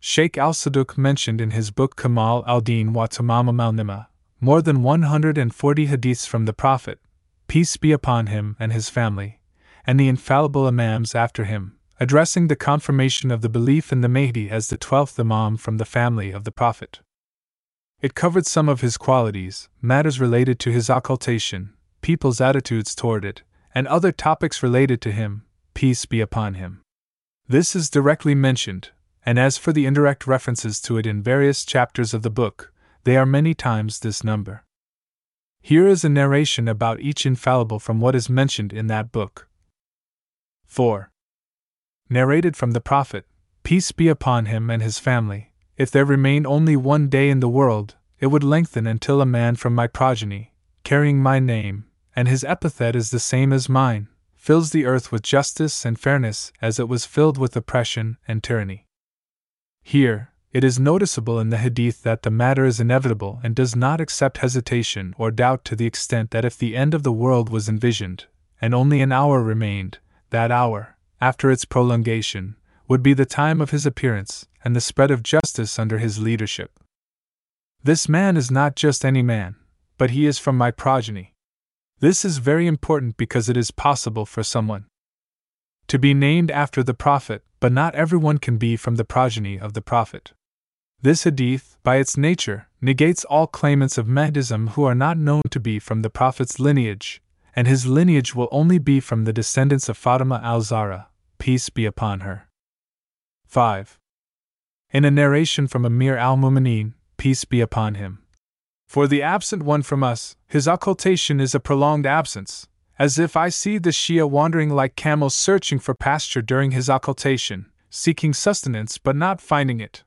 Sheikh al Saduq mentioned in his book Kamal al Din wa Tamam al Nima more than 140 hadiths from the Prophet, peace be upon him and his family, and the infallible Imams after him, addressing the confirmation of the belief in the Mahdi as the twelfth Imam from the family of the Prophet. It covered some of his qualities, matters related to his occultation, people's attitudes toward it, and other topics related to him, peace be upon him. This is directly mentioned, and as for the indirect references to it in various chapters of the book, they are many times this number. Here is a narration about each infallible from what is mentioned in that book. 4. Narrated from the Prophet, peace be upon him and his family, if there remained only one day in the world, it would lengthen until a man from my progeny, carrying my name, and his epithet is the same as mine, fills the earth with justice and fairness as it was filled with oppression and tyranny. Here, it is noticeable in the Hadith that the matter is inevitable and does not accept hesitation or doubt to the extent that if the end of the world was envisioned, and only an hour remained, that hour, after its prolongation, would be the time of his appearance and the spread of justice under his leadership. This man is not just any man, but he is from my progeny. This is very important because it is possible for someone to be named after the Prophet, but not everyone can be from the progeny of the Prophet. This hadith, by its nature, negates all claimants of Mahdism who are not known to be from the Prophet's lineage, and his lineage will only be from the descendants of Fatima al Zahra, peace be upon her. 5. In a narration from Amir al Mumineen, peace be upon him. For the absent one from us, his occultation is a prolonged absence, as if I see the Shia wandering like camels searching for pasture during his occultation, seeking sustenance but not finding it.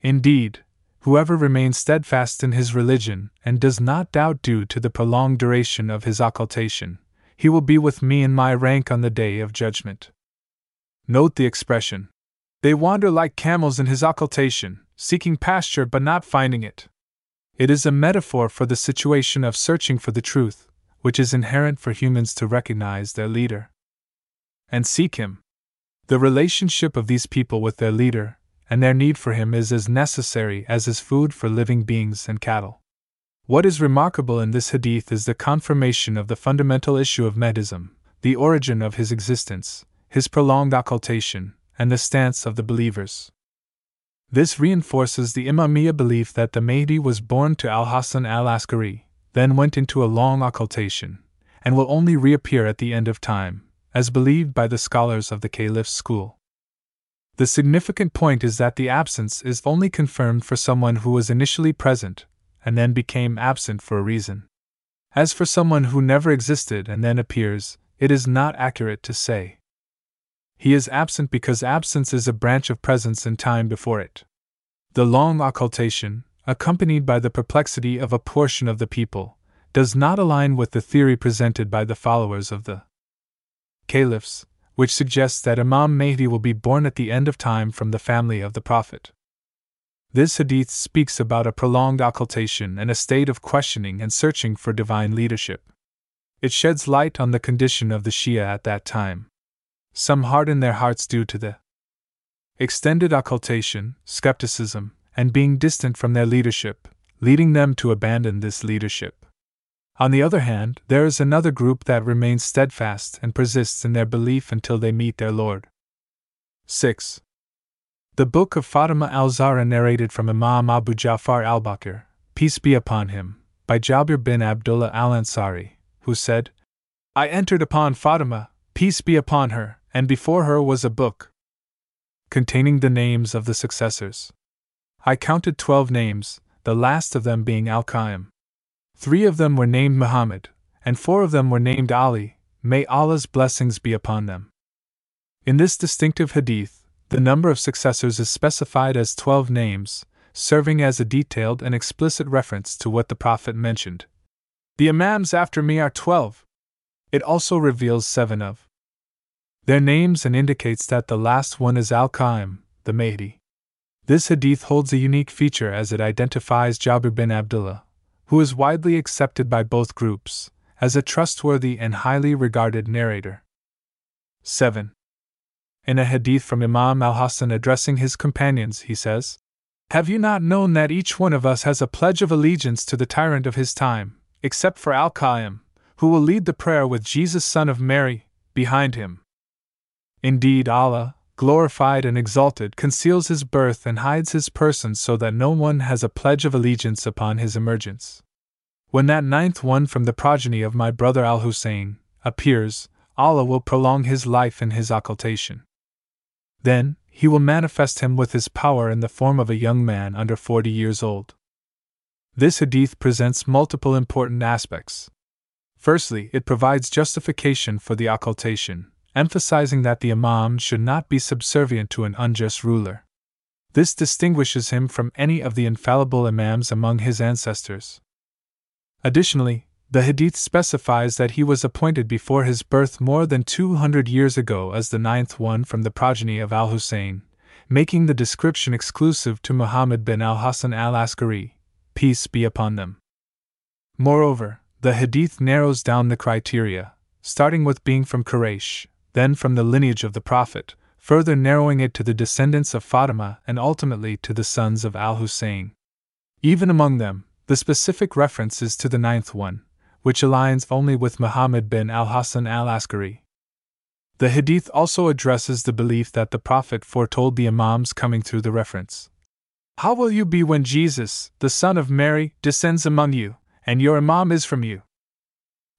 Indeed, whoever remains steadfast in his religion and does not doubt due to the prolonged duration of his occultation, he will be with me in my rank on the day of judgment. Note the expression. They wander like camels in his occultation, seeking pasture but not finding it. It is a metaphor for the situation of searching for the truth, which is inherent for humans to recognize their leader and seek him. The relationship of these people with their leader and their need for him is as necessary as is food for living beings and cattle. What is remarkable in this hadith is the confirmation of the fundamental issue of Mahdism, the origin of his existence, his prolonged occultation, and the stance of the believers. This reinforces the Imamiyya belief that the Mahdi was born to Al Hasan al Askari, then went into a long occultation, and will only reappear at the end of time, as believed by the scholars of the Caliph's school. The significant point is that the absence is only confirmed for someone who was initially present and then became absent for a reason. As for someone who never existed and then appears, it is not accurate to say. He is absent because absence is a branch of presence in time before it. The long occultation, accompanied by the perplexity of a portion of the people, does not align with the theory presented by the followers of the caliphs, which suggests that Imam Mahdi will be born at the end of time from the family of the Prophet. This hadith speaks about a prolonged occultation and a state of questioning and searching for divine leadership. It sheds light on the condition of the Shia at that time. Some harden their hearts due to the extended occultation, skepticism, and being distant from their leadership, leading them to abandon this leadership. On the other hand, there is another group that remains steadfast and persists in their belief until they meet their Lord. 6. The Book of Fatima al Zahra narrated from Imam Abu Ja'far al Baqir, peace be upon him, by Jabir bin Abdullah al Ansari, who said, I entered upon Fatima, peace be upon her, and before her was a book containing the names of the successors. I counted twelve names, the last of them being Al Qaim. Three of them were named Muhammad, and four of them were named Ali, may Allah's blessings be upon them. In this distinctive hadith, the number of successors is specified as twelve names, serving as a detailed and explicit reference to what the Prophet mentioned. The Imams after me are twelve. It also reveals seven of their names and indicates that the last one is Al Qaim, the Mahdi. This hadith holds a unique feature as it identifies Jabir bin Abdullah, who is widely accepted by both groups, as a trustworthy and highly regarded narrator. 7. In a hadith from Imam al Hassan addressing his companions, he says, Have you not known that each one of us has a pledge of allegiance to the tyrant of his time, except for Al Qaim, who will lead the prayer with Jesus, son of Mary, behind him? Indeed, Allah, glorified and exalted, conceals his birth and hides his person so that no one has a pledge of allegiance upon his emergence. When that ninth one from the progeny of my brother Al Hussein appears, Allah will prolong his life in his occultation. Then, he will manifest him with his power in the form of a young man under forty years old. This hadith presents multiple important aspects. Firstly, it provides justification for the occultation, emphasizing that the Imam should not be subservient to an unjust ruler. This distinguishes him from any of the infallible Imams among his ancestors. Additionally, the Hadith specifies that he was appointed before his birth more than 200 years ago as the ninth one from the progeny of Al Hussein, making the description exclusive to Muhammad bin al Hasan al Askari, peace be upon them. Moreover, the Hadith narrows down the criteria, starting with being from Quraysh, then from the lineage of the Prophet, further narrowing it to the descendants of Fatima and ultimately to the sons of Al Hussein. Even among them, the specific reference is to the ninth one, which aligns only with Muhammad bin al Hassan al Askari. The Hadith also addresses the belief that the Prophet foretold the Imams coming through the reference. How will you be when Jesus, the son of Mary, descends among you, and your Imam is from you?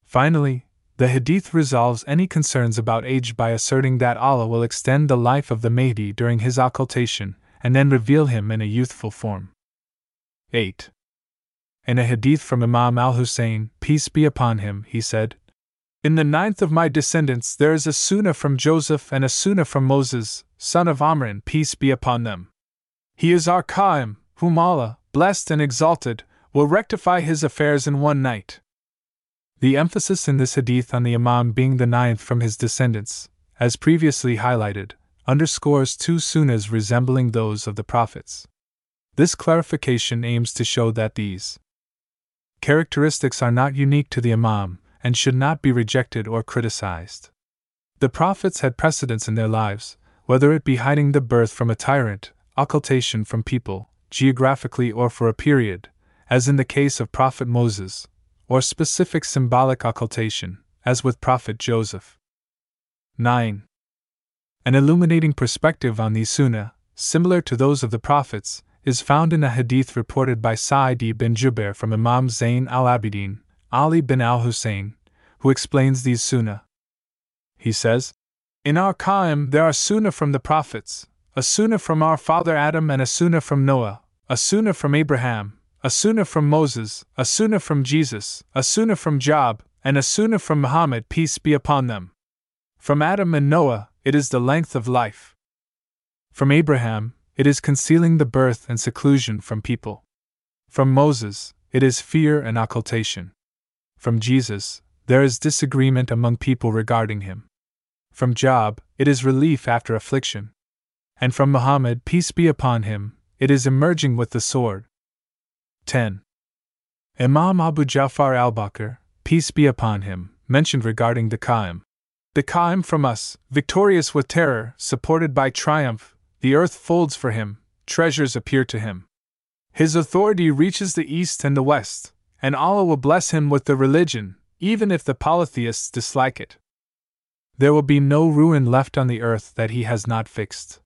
Finally, the Hadith resolves any concerns about age by asserting that Allah will extend the life of the Mahdi during his occultation and then reveal him in a youthful form. 8. In a hadith from Imam al Hussein, peace be upon him, he said, In the ninth of my descendants there is a sunnah from Joseph and a sunnah from Moses, son of Amran, peace be upon them. He is our Qaim, whom Allah, blessed and exalted, will rectify his affairs in one night. The emphasis in this hadith on the Imam being the ninth from his descendants, as previously highlighted, underscores two sunnahs resembling those of the prophets. This clarification aims to show that these characteristics are not unique to the Imam and should not be rejected or criticized. The prophets had precedents in their lives, whether it be hiding the birth from a tyrant, occultation from people, geographically or for a period, as in the case of Prophet Moses, or specific symbolic occultation, as with Prophet Joseph. 9. An illuminating perspective on these sunnah, similar to those of the prophets, is found in a hadith reported by Sa'idi bin Jubair from Imam Zayn al Abidin, Ali bin al Hussein, who explains these sunnah. He says, In our Qaim there are sunnah from the prophets, a sunnah from our father Adam and a sunnah from Noah, a sunnah from Abraham, a sunnah from Moses, a sunnah from Jesus, a sunnah from Job, and a sunnah from Muhammad, peace be upon them. From Adam and Noah, it is the length of life. From Abraham, it is concealing the birth and seclusion from people. From Moses, it is fear and occultation. From Jesus, there is disagreement among people regarding him. From Job, it is relief after affliction. And from Muhammad, peace be upon him, it is emerging with the sword. 10. Imam Abu Ja'far al Baqir, peace be upon him, mentioned regarding the Qaim. The Qaim from us, victorious with terror, supported by triumph, the earth folds for him, treasures appear to him. His authority reaches the east and the west, and Allah will bless him with the religion, even if the polytheists dislike it. There will be no ruin left on the earth that he has not fixed.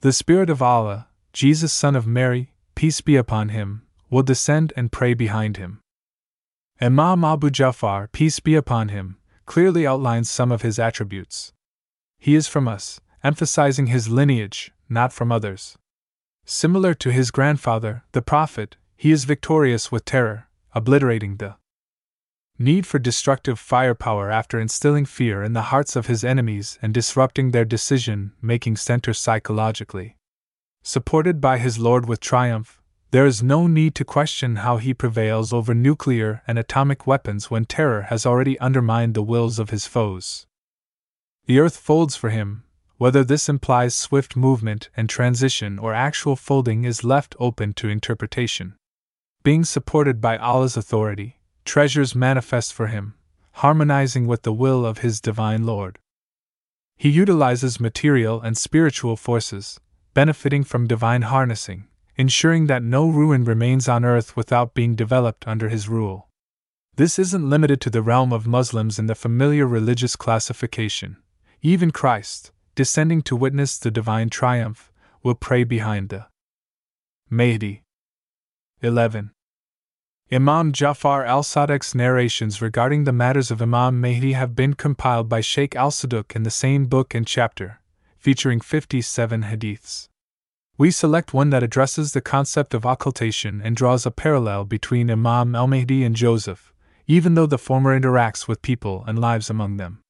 The Spirit of Allah, Jesus, Son of Mary, peace be upon him, will descend and pray behind him. Imam Abu Ja'far, peace be upon him, clearly outlines some of his attributes. He is from us, emphasizing his lineage, not from others. Similar to his grandfather, the Prophet, he is victorious with terror, obliterating the need for destructive firepower after instilling fear in the hearts of his enemies and disrupting their decision making center psychologically. Supported by his Lord with triumph, there is no need to question how he prevails over nuclear and atomic weapons when terror has already undermined the wills of his foes. The earth folds for him, whether this implies swift movement and transition or actual folding is left open to interpretation. Being supported by Allah's authority, treasures manifest for him, harmonizing with the will of his divine Lord. He utilizes material and spiritual forces, benefiting from divine harnessing, ensuring that no ruin remains on earth without being developed under his rule. This isn't limited to the realm of Muslims in the familiar religious classification. Even Christ, descending to witness the divine triumph, will pray behind the Mahdi. 11. Imam Jafar al Sadiq's narrations regarding the matters of Imam Mahdi have been compiled by Sheikh al Saduq in the same book and chapter, featuring 57 hadiths. We select one that addresses the concept of occultation and draws a parallel between Imam al Mahdi and Joseph, even though the former interacts with people and lives among them.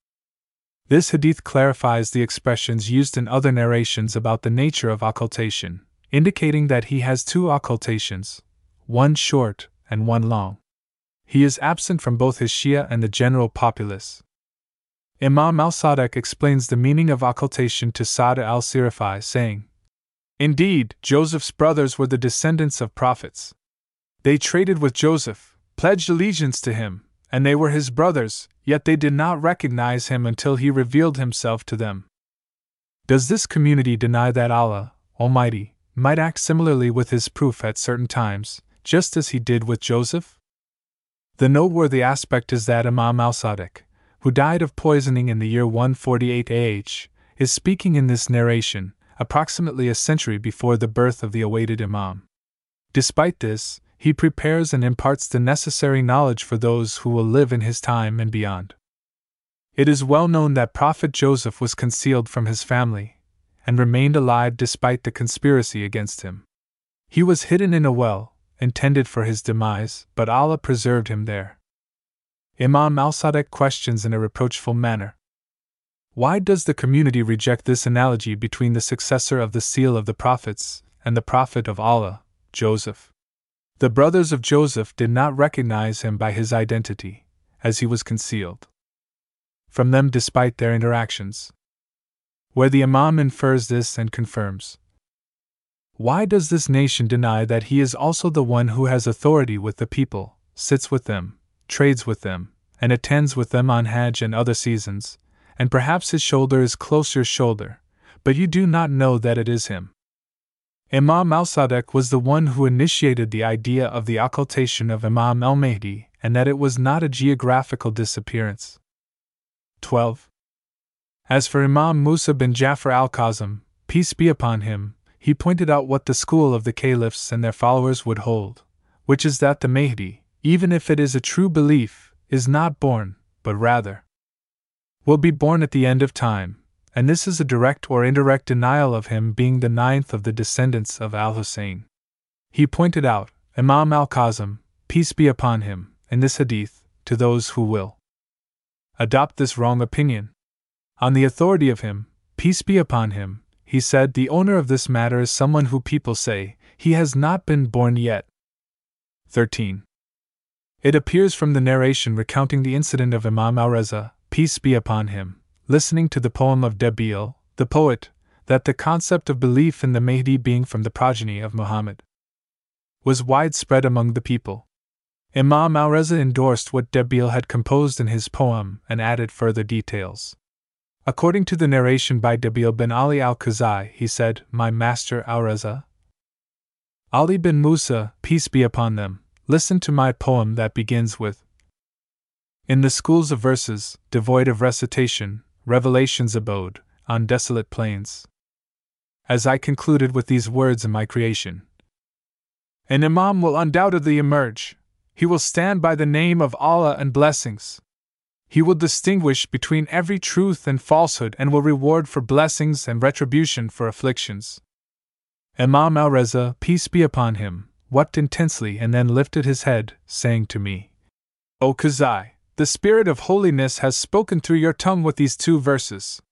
This hadith clarifies the expressions used in other narrations about the nature of occultation, indicating that he has two occultations, one short and one long. He is absent from both his Shia and the general populace. Imam al Sadiq explains the meaning of occultation to Sa'd al Sirafai, saying, Indeed, Joseph's brothers were the descendants of prophets. They traded with Joseph, pledged allegiance to him, and they were his brothers, yet they did not recognize him until he revealed himself to them. Does this community deny that Allah, Almighty, might act similarly with his proof at certain times, just as he did with Joseph? The noteworthy aspect is that Imam al Sadiq, who died of poisoning in the year 148 AH, is speaking in this narration, approximately a century before the birth of the awaited Imam. Despite this, he prepares and imparts the necessary knowledge for those who will live in his time and beyond. It is well known that Prophet Joseph was concealed from his family and remained alive despite the conspiracy against him. He was hidden in a well, intended for his demise, but Allah preserved him there. Imam al Sadiq questions in a reproachful manner why does the community reject this analogy between the successor of the seal of the prophets and the prophet of Allah, Joseph? The brothers of Joseph did not recognize him by his identity, as he was concealed from them despite their interactions. Where the Imam infers this and confirms. Why does this nation deny that he is also the one who has authority with the people, sits with them, trades with them, and attends with them on Hajj and other seasons, and perhaps his shoulder is close your shoulder, but you do not know that it is him. Imam al Sadiq was the one who initiated the idea of the occultation of Imam al Mahdi and that it was not a geographical disappearance. 12. As for Imam Musa bin Jafar al Kazim, peace be upon him, he pointed out what the school of the caliphs and their followers would hold, which is that the Mahdi, even if it is a true belief, is not born, but rather will be born at the end of time, and this is a direct or indirect denial of him being the ninth of the descendants of Al Hussein. He pointed out, Imam al Kazim, peace be upon him, in this hadith, to those who will adopt this wrong opinion. On the authority of him, peace be upon him, he said the owner of this matter is someone who people say, he has not been born yet. 13. It appears from the narration recounting the incident of Imam al Reza, peace be upon him, listening to the poem of Debil, the poet, that the concept of belief in the Mahdi being from the progeny of Muhammad was widespread among the people. Imam al Reza endorsed what Debil had composed in his poem and added further details. According to the narration by Debil bin Ali al Khuzai, he said, My master al Reza, Ali bin Musa, peace be upon them, listen to my poem that begins with In the schools of verses, devoid of recitation, revelations abode, on desolate plains. As I concluded with these words in my creation, an Imam will undoubtedly emerge. He will stand by the name of Allah and blessings. He will distinguish between every truth and falsehood and will reward for blessings and retribution for afflictions. Imam al Reza, peace be upon him, wept intensely and then lifted his head, saying to me, O Khuzai, the Spirit of holiness has spoken through your tongue with these two verses.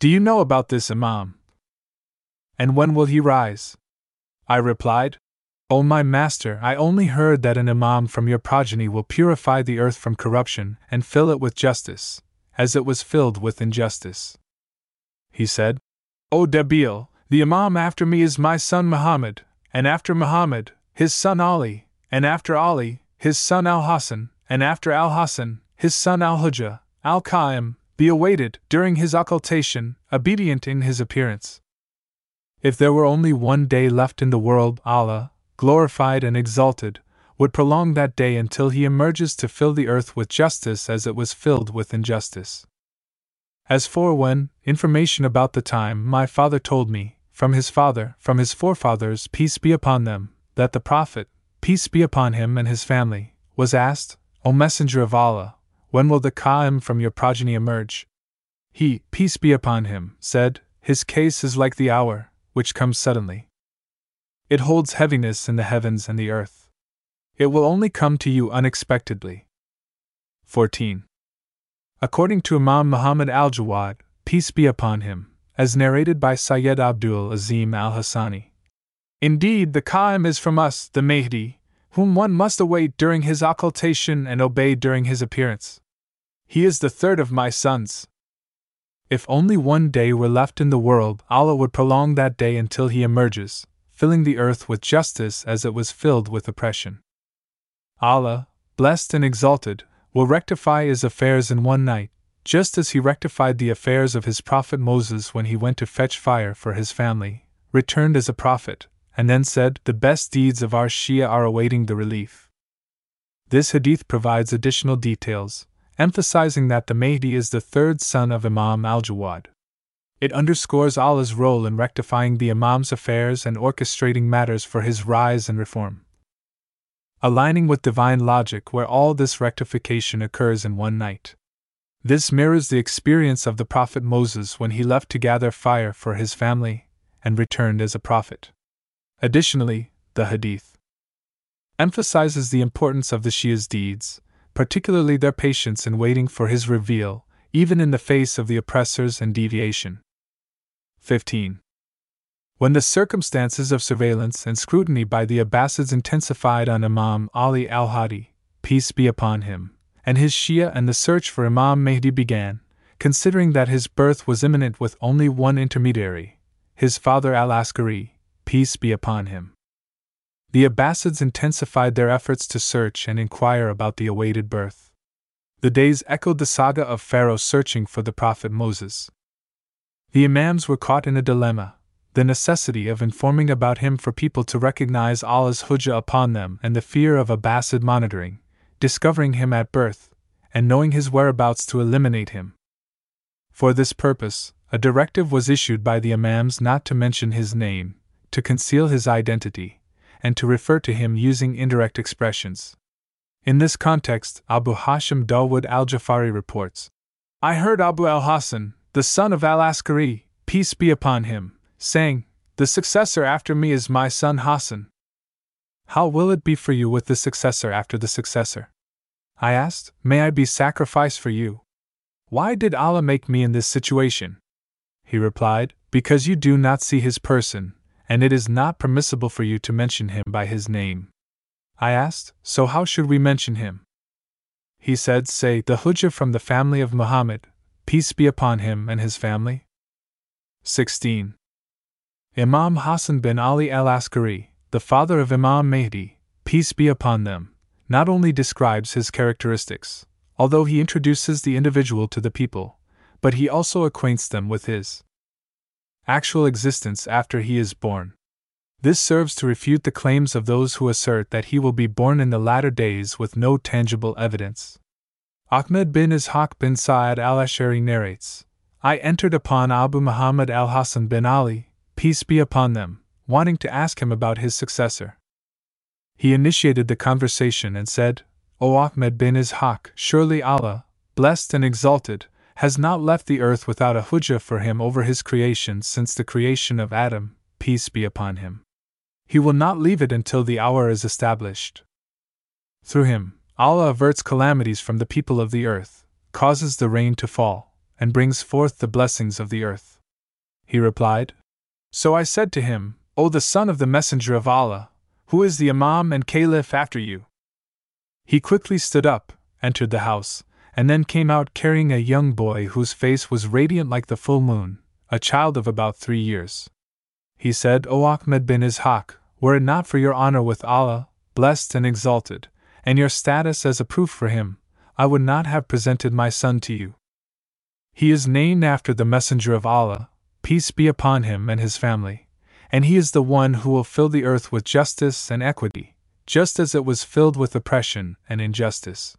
Do you know about this Imam? And when will he rise? I replied, O my master, I only heard that an Imam from your progeny will purify the earth from corruption and fill it with justice, as it was filled with injustice. He said, O Debil, the Imam after me is my son Muhammad, and after Muhammad, his son Ali, and after Ali, his son Al Hassan, and after Al Hassan, his son Al Hujjah, Al Qaim, be awaited, during his occultation, obedient in his appearance. If there were only one day left in the world, Allah, glorified and exalted, would prolong that day until he emerges to fill the earth with justice as it was filled with injustice. As for when, information about the time my father told me, from his father, from his forefathers, peace be upon them, that the Prophet, peace be upon him and his family, was asked, O Messenger of Allah, when will the Qa'im from your progeny emerge? He, peace be upon him, said, His case is like the hour, which comes suddenly. It holds heaviness in the heavens and the earth. It will only come to you unexpectedly. 14. According to Imam Muhammad al Jawad, peace be upon him, as narrated by Sayyid Abdul Azim al Hassani. Indeed, the Qa'im is from us, the Mahdi, whom one must await during his occultation and obey during his appearance. He is the third of my sons. If only one day were left in the world, Allah would prolong that day until he emerges, filling the earth with justice as it was filled with oppression. Allah, blessed and exalted, will rectify his affairs in one night, just as he rectified the affairs of his prophet Moses when he went to fetch fire for his family, returned as a prophet, and then said, The best deeds of our Shia are awaiting the relief. This hadith provides additional details, emphasizing that the Mahdi is the third son of Imam al Jawad. It underscores Allah's role in rectifying the Imam's affairs and orchestrating matters for his rise and reform. Aligning with divine logic, where all this rectification occurs in one night. This mirrors the experience of the prophet Moses when he left to gather fire for his family and returned as a prophet. Additionally, the Hadith emphasizes the importance of the Shia's deeds, particularly their patience in waiting for his reveal, even in the face of the oppressors and deviation. 15. When the circumstances of surveillance and scrutiny by the Abbasids intensified on Imam Ali al Hadi, peace be upon him, and his Shia and the search for Imam Mahdi began, considering that his birth was imminent with only one intermediary, his father al Askari, peace be upon him. The Abbasids intensified their efforts to search and inquire about the awaited birth. The days echoed the saga of Pharaoh searching for the prophet Moses. The Imams were caught in a dilemma the necessity of informing about him for people to recognize Allah's Hujjah upon them, and the fear of Abbasid monitoring, discovering him at birth, and knowing his whereabouts to eliminate him. For this purpose, a directive was issued by the Imams not to mention his name, to conceal his identity, and to refer to him using indirect expressions. In this context, Abu Hashim Dawood al Jafari reports I heard Abu al Hassan, the son of al Askari, peace be upon him, saying, The successor after me is my son Hassan. How will it be for you with the successor after the successor? I asked, May I be sacrificed for you? Why did Allah make me in this situation? He replied, Because you do not see his person, and it is not permissible for you to mention him by his name. I asked, So how should we mention him? He said, Say, the Hujjah from the family of Muhammad, peace be upon him and his family. 16. Imam Hassan bin Ali al Askari, the father of Imam Mahdi, peace be upon them, not only describes his characteristics, although he introduces the individual to the people, but he also acquaints them with his actual existence after he is born. This serves to refute the claims of those who assert that he will be born in the latter days with no tangible evidence. Ahmed bin Ishaq bin Sa'ad al Ashari narrates I entered upon Abu Muhammad al Hassan bin Ali, peace be upon them, wanting to ask him about his successor. He initiated the conversation and said, O Ahmed bin Ishaq, surely Allah, blessed and exalted, has not left the earth without a hujjah for him over his creation since the creation of Adam, peace be upon him. He will not leave it until the hour is established. Through him, Allah averts calamities from the people of the earth, causes the rain to fall, and brings forth the blessings of the earth. He replied, So I said to him, O the son of the messenger of Allah, who is the Imam and Caliph after you? He quickly stood up, entered the house, and then came out carrying a young boy whose face was radiant like the full moon, a child of about three years. He said, O Ahmed bin Ishaq, were it not for your honor with Allah, blessed and exalted, and your status as a proof for him, I would not have presented my son to you. He is named after the Messenger of Allah, peace be upon him and his family, and he is the one who will fill the earth with justice and equity, just as it was filled with oppression and injustice.